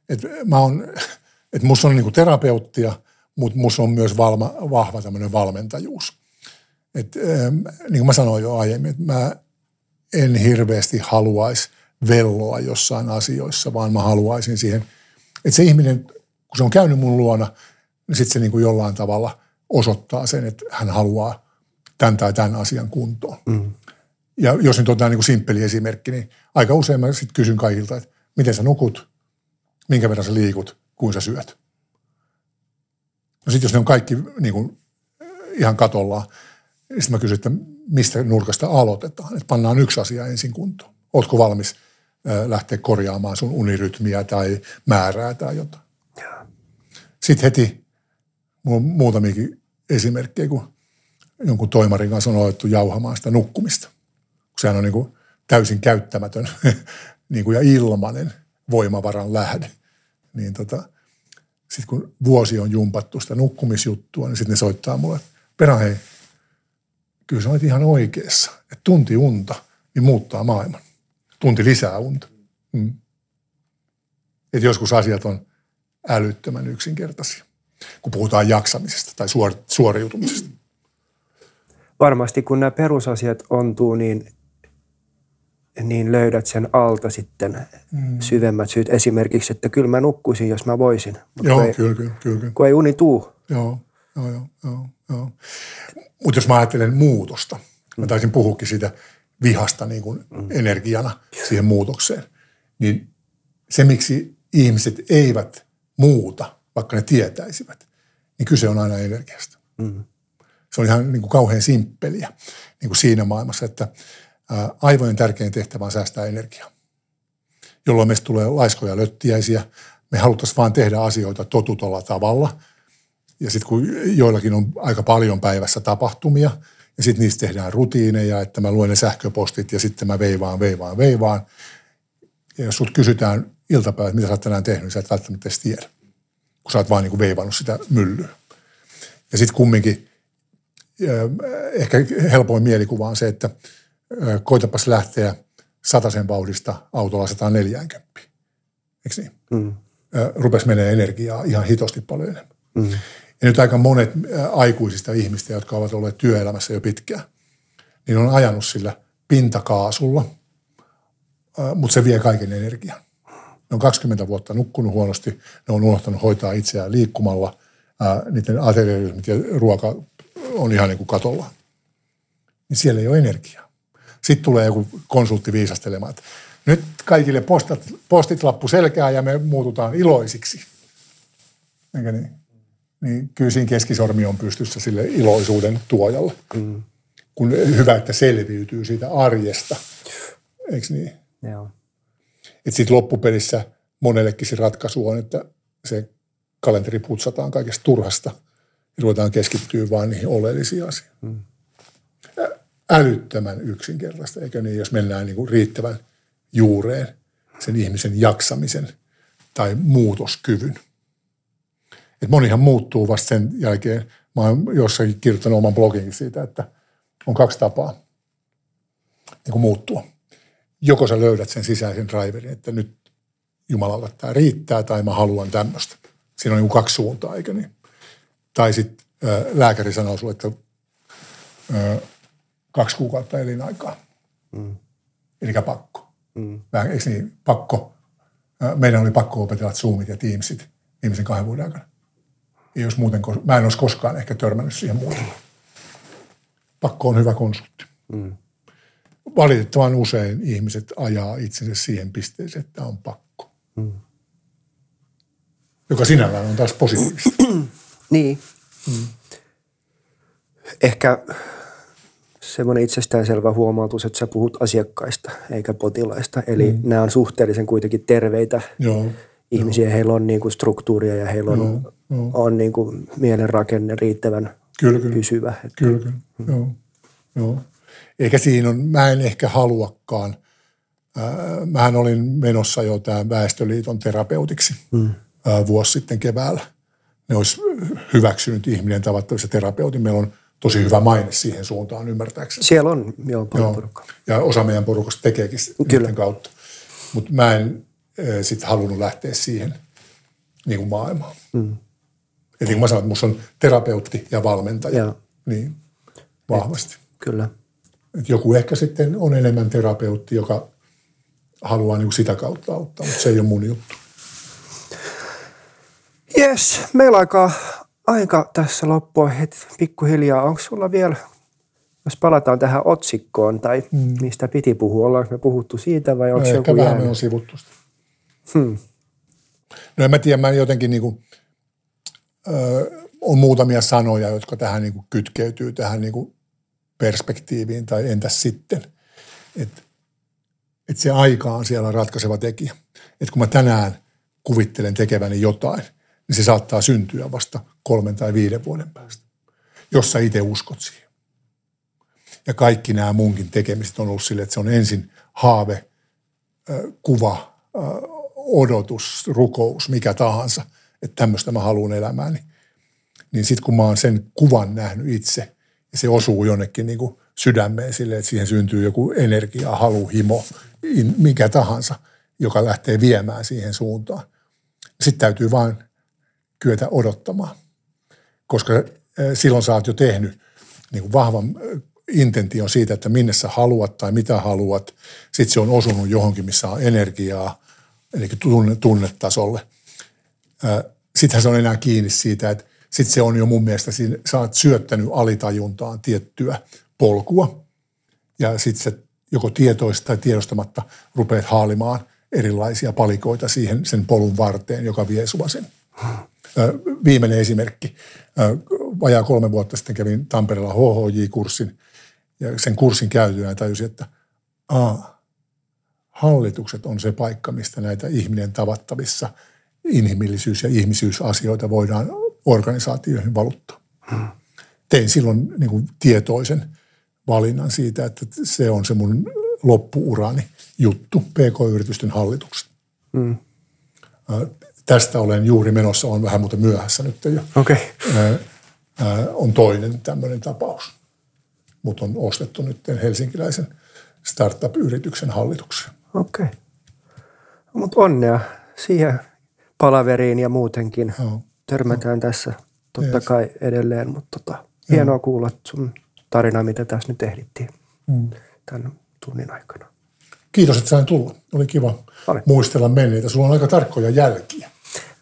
Että mä on, että musta on niin kuin terapeuttia, mutta musta on myös valma, vahva tämmöinen valmentajuus. Et, niin kuin mä sanoin jo aiemmin, että mä en hirveästi haluaisi velloa jossain asioissa, vaan mä haluaisin siihen, että se ihminen, kun se on käynyt mun luona, niin sitten se niin kuin jollain tavalla osoittaa sen, että hän haluaa tämän tai tämän asian kuntoon. Mm. Ja jos nyt otetaan niin kuin simppeli esimerkki, niin aika usein mä sitten kysyn kaikilta, että miten sä nukut, minkä verran sä liikut, kuin sä syöt. No sitten jos ne on kaikki niin kuin ihan katollaan, niin sitten mä kysyn, että mistä nurkasta aloitetaan. Että pannaan yksi asia ensin kuntoon. Oletko valmis lähteä korjaamaan sun unirytmiä tai määrää tai jotain. Sitten heti, muutamiakin esimerkkejä, kun jonkun toimarin kanssa on otettu jauhamaan sitä nukkumista. Sehän on niin kuin täysin käyttämätön niin kuin ja ilmanen voimavaran lähde. Niin tota, sitten kun vuosi on jumpattu sitä nukkumisjuttua, niin sitten ne soittaa mulle, perä hei, kyllä sä olet ihan oikeassa, että tunti unta niin muuttaa maailman. Tunti lisää unta. Mm. Että joskus asiat on älyttömän yksinkertaisia, kun puhutaan jaksamisesta tai suor- suoriutumisesta. Varmasti kun nämä perusasiat ontuu, niin, niin löydät sen alta sitten mm. syvemmät syyt. Esimerkiksi, että kyllä mä nukkuisin, jos mä voisin. Mutta joo, ei, kyllä, kyllä, kyllä. Kun ei uni tuu. Joo, joo, joo. joo, joo. Mutta jos mä ajattelen muutosta, mä taisin puhukin siitä vihasta niin kuin mm. energiana siihen muutokseen, niin se, miksi ihmiset eivät muuta, vaikka ne tietäisivät, niin kyse on aina energiasta. Mm. Se on ihan niin kuin kauhean simppeliä niin kuin siinä maailmassa, että aivojen tärkein tehtävä on säästää energiaa, jolloin meistä tulee laiskoja löttiäisiä, Me haluttaisiin vaan tehdä asioita totutolla tavalla. Ja sitten kun joillakin on aika paljon päivässä tapahtumia, ja sitten niistä tehdään rutiineja, että mä luen ne sähköpostit ja sitten mä veivaan, veivaan, veivaan. Ja jos sut kysytään iltapäivät, mitä sä oot tänään tehnyt, niin sä et välttämättä edes tiedä, kun sä oot vaan niin kuin veivannut sitä myllyä. Ja sitten kumminkin ehkä helpoin mielikuva on se, että koitapas lähteä sen vauhdista autolla 140. Eikö niin? Mm. Rupes menee energiaa ihan hitosti paljon enemmän. Mm. Ja nyt aika monet aikuisista ihmistä, jotka ovat olleet työelämässä jo pitkään, niin on ajanut sillä pintakaasulla, mutta se vie kaiken energian. Ne on 20 vuotta nukkunut huonosti, ne on unohtanut hoitaa itseään liikkumalla, niiden ateriorytmit ja ruoka on ihan niin kuin katolla. Niin siellä ei ole energiaa. Sitten tulee joku konsultti viisastelemaan, että nyt kaikille postat, postit lappu selkää ja me muututaan iloisiksi. Enkä niin? Niin kyllä siinä keskisormi on pystyssä sille iloisuuden tuojalle. Mm. Kun hyvä, että selviytyy siitä arjesta. Eikö niin? Joo. Että sitten loppupelissä monellekin se ratkaisu on, että se kalenteri putsataan kaikesta turhasta ja ruvetaan keskittyä vain niihin oleellisiin asioihin. Mm. Älyttömän yksinkertaista, eikö niin, jos mennään niin kuin riittävän juureen sen ihmisen jaksamisen tai muutoskyvyn. Et monihan muuttuu vasta sen jälkeen. Mä oon jossakin kirjoittanut oman bloginkin siitä, että on kaksi tapaa niin kuin muuttua. Joko sä löydät sen sisäisen driverin, että nyt Jumalalla tämä riittää tai mä haluan tämmöistä. Siinä on niin kaksi suuntaa, eikö niin? Tai sitten lääkäri sanoo sulle, että ö, kaksi kuukautta elinaikaa. Mm. Eli pakko. Mm. Eikö niin? Pakko. Meidän oli pakko opetella Zoomit ja Teamsit viimeisen kahden vuoden aikana. Ei olisi muuten, mä en olisi koskaan ehkä törmännyt siihen muuten. Pakko on hyvä konsultti. Mm. Valitettavan usein ihmiset ajaa itsensä siihen pisteeseen, että on pakko. Mm. Joka sinällään on taas positiivista. niin. Mm. Ehkä semmoinen itsestäänselvä huomautus, että sä puhut asiakkaista eikä potilaista. Eli mm. nämä on suhteellisen kuitenkin terveitä Joo, ihmisiä. Joo. Heillä on niin kuin struktuuria ja heillä on, joo, on niin kuin mielenrakenne riittävän kyllä, kyllä. pysyvä. Että, kyllä, kyllä. Mm. Joo, joo. Eikä siinä on, mä en ehkä haluakaan. Äh, mähän olin menossa jo tämän Väestöliiton terapeutiksi mm. äh, vuosi sitten keväällä. Ne olisi hyväksynyt ihminen tavattavissa terapeutin. Meillä on tosi hyvä maine siihen suuntaan ymmärtääkseni. Siellä on joo, paljon joo. porukkaa. Ja osa meidän porukasta tekeekin Kyllä. kautta. Mutta mä en sitten halunnut lähteä siihen niin kuin maailmaan. Mm. Eli kun mä sanoin, että on terapeutti ja valmentaja, ja. niin vahvasti. Et, kyllä. Et joku ehkä sitten on enemmän terapeutti, joka haluaa niin sitä kautta auttaa, mutta se ei ole mun juttu. Jes, meillä aika, aika tässä loppua heti pikkuhiljaa. Onko sulla vielä, jos palataan tähän otsikkoon tai hmm. mistä piti puhua, ollaanko me puhuttu siitä vai onko no, joku vähän me on sivuttu sitä. Hmm. No en mä tiedä, mä jotenkin niin kuin, ö, on muutamia sanoja, jotka tähän niin kuin kytkeytyy tähän niin kuin perspektiiviin tai entäs sitten. Että et se aika on siellä ratkaiseva tekijä. Että kun mä tänään kuvittelen tekeväni jotain, niin se saattaa syntyä vasta kolmen tai viiden vuoden päästä, jos sä itse uskot siihen. Ja kaikki nämä munkin tekemiset on ollut sille, että se on ensin haave, kuva, odotus, rukous, mikä tahansa, että tämmöistä mä haluan elämääni. Niin sitten kun mä oon sen kuvan nähnyt itse, ja se osuu jonnekin niin kuin sydämeen sille, että siihen syntyy joku energia, halu, himo, mikä tahansa, joka lähtee viemään siihen suuntaan. Sitten täytyy vain kyetä odottamaan, koska silloin sä oot jo tehnyt niin kuin vahvan intention siitä, että minne sä haluat tai mitä haluat. Sitten se on osunut johonkin, missä on energiaa, eli tunne, tunnetasolle. Sittenhän se on enää kiinni siitä, että sitten se on jo mun mielestä, siinä, sä oot syöttänyt alitajuntaan tiettyä polkua ja sitten se joko tietoista tai tiedostamatta rupeat haalimaan erilaisia palikoita siihen sen polun varteen, joka vie sua sen. Viimeinen esimerkki. Vajaa kolme vuotta sitten kävin Tampereella HHJ-kurssin ja sen kurssin käytyä tajusin, että aa, hallitukset on se paikka, mistä näitä ihminen tavattavissa inhimillisyys- ja ihmisyysasioita voidaan organisaatioihin valuttaa. Hmm. Tein silloin niin kuin tietoisen valinnan siitä, että se on se mun loppuurani juttu, PK-yritysten hallitukset. Hmm. Tästä olen juuri menossa, on vähän muuten myöhässä nyt jo. Okay. On toinen tämmöinen tapaus, mutta on ostettu nyt helsinkiläisen startup-yrityksen hallituksen. Okei. Okay. Mutta onnea siihen palaveriin ja muutenkin. No. Törmätään no. tässä totta yes. kai edelleen, mutta tota, hienoa kuulla sun tarinaa, mitä tässä nyt ehdittiin mm. tämän tunnin aikana. Kiitos, että sain tulla. Oli kiva Oli. muistella menneitä. Sulla on aika tarkkoja jälkiä.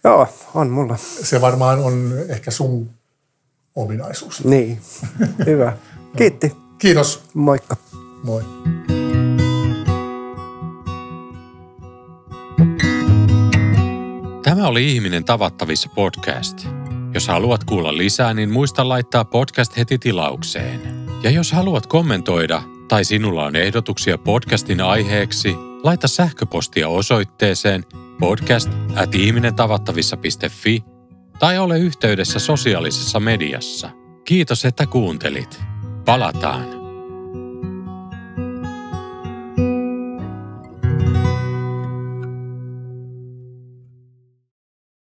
Joo, on mulla. Se varmaan on ehkä sun ominaisuus. Niin, hyvä. Kiitti. Kiitos. Moikka. Moi. Tämä oli Ihminen tavattavissa podcast. Jos haluat kuulla lisää, niin muista laittaa podcast heti tilaukseen. Ja jos haluat kommentoida tai sinulla on ehdotuksia podcastin aiheeksi, laita sähköpostia osoitteeseen podcast at tai ole yhteydessä sosiaalisessa mediassa. Kiitos, että kuuntelit. Palataan.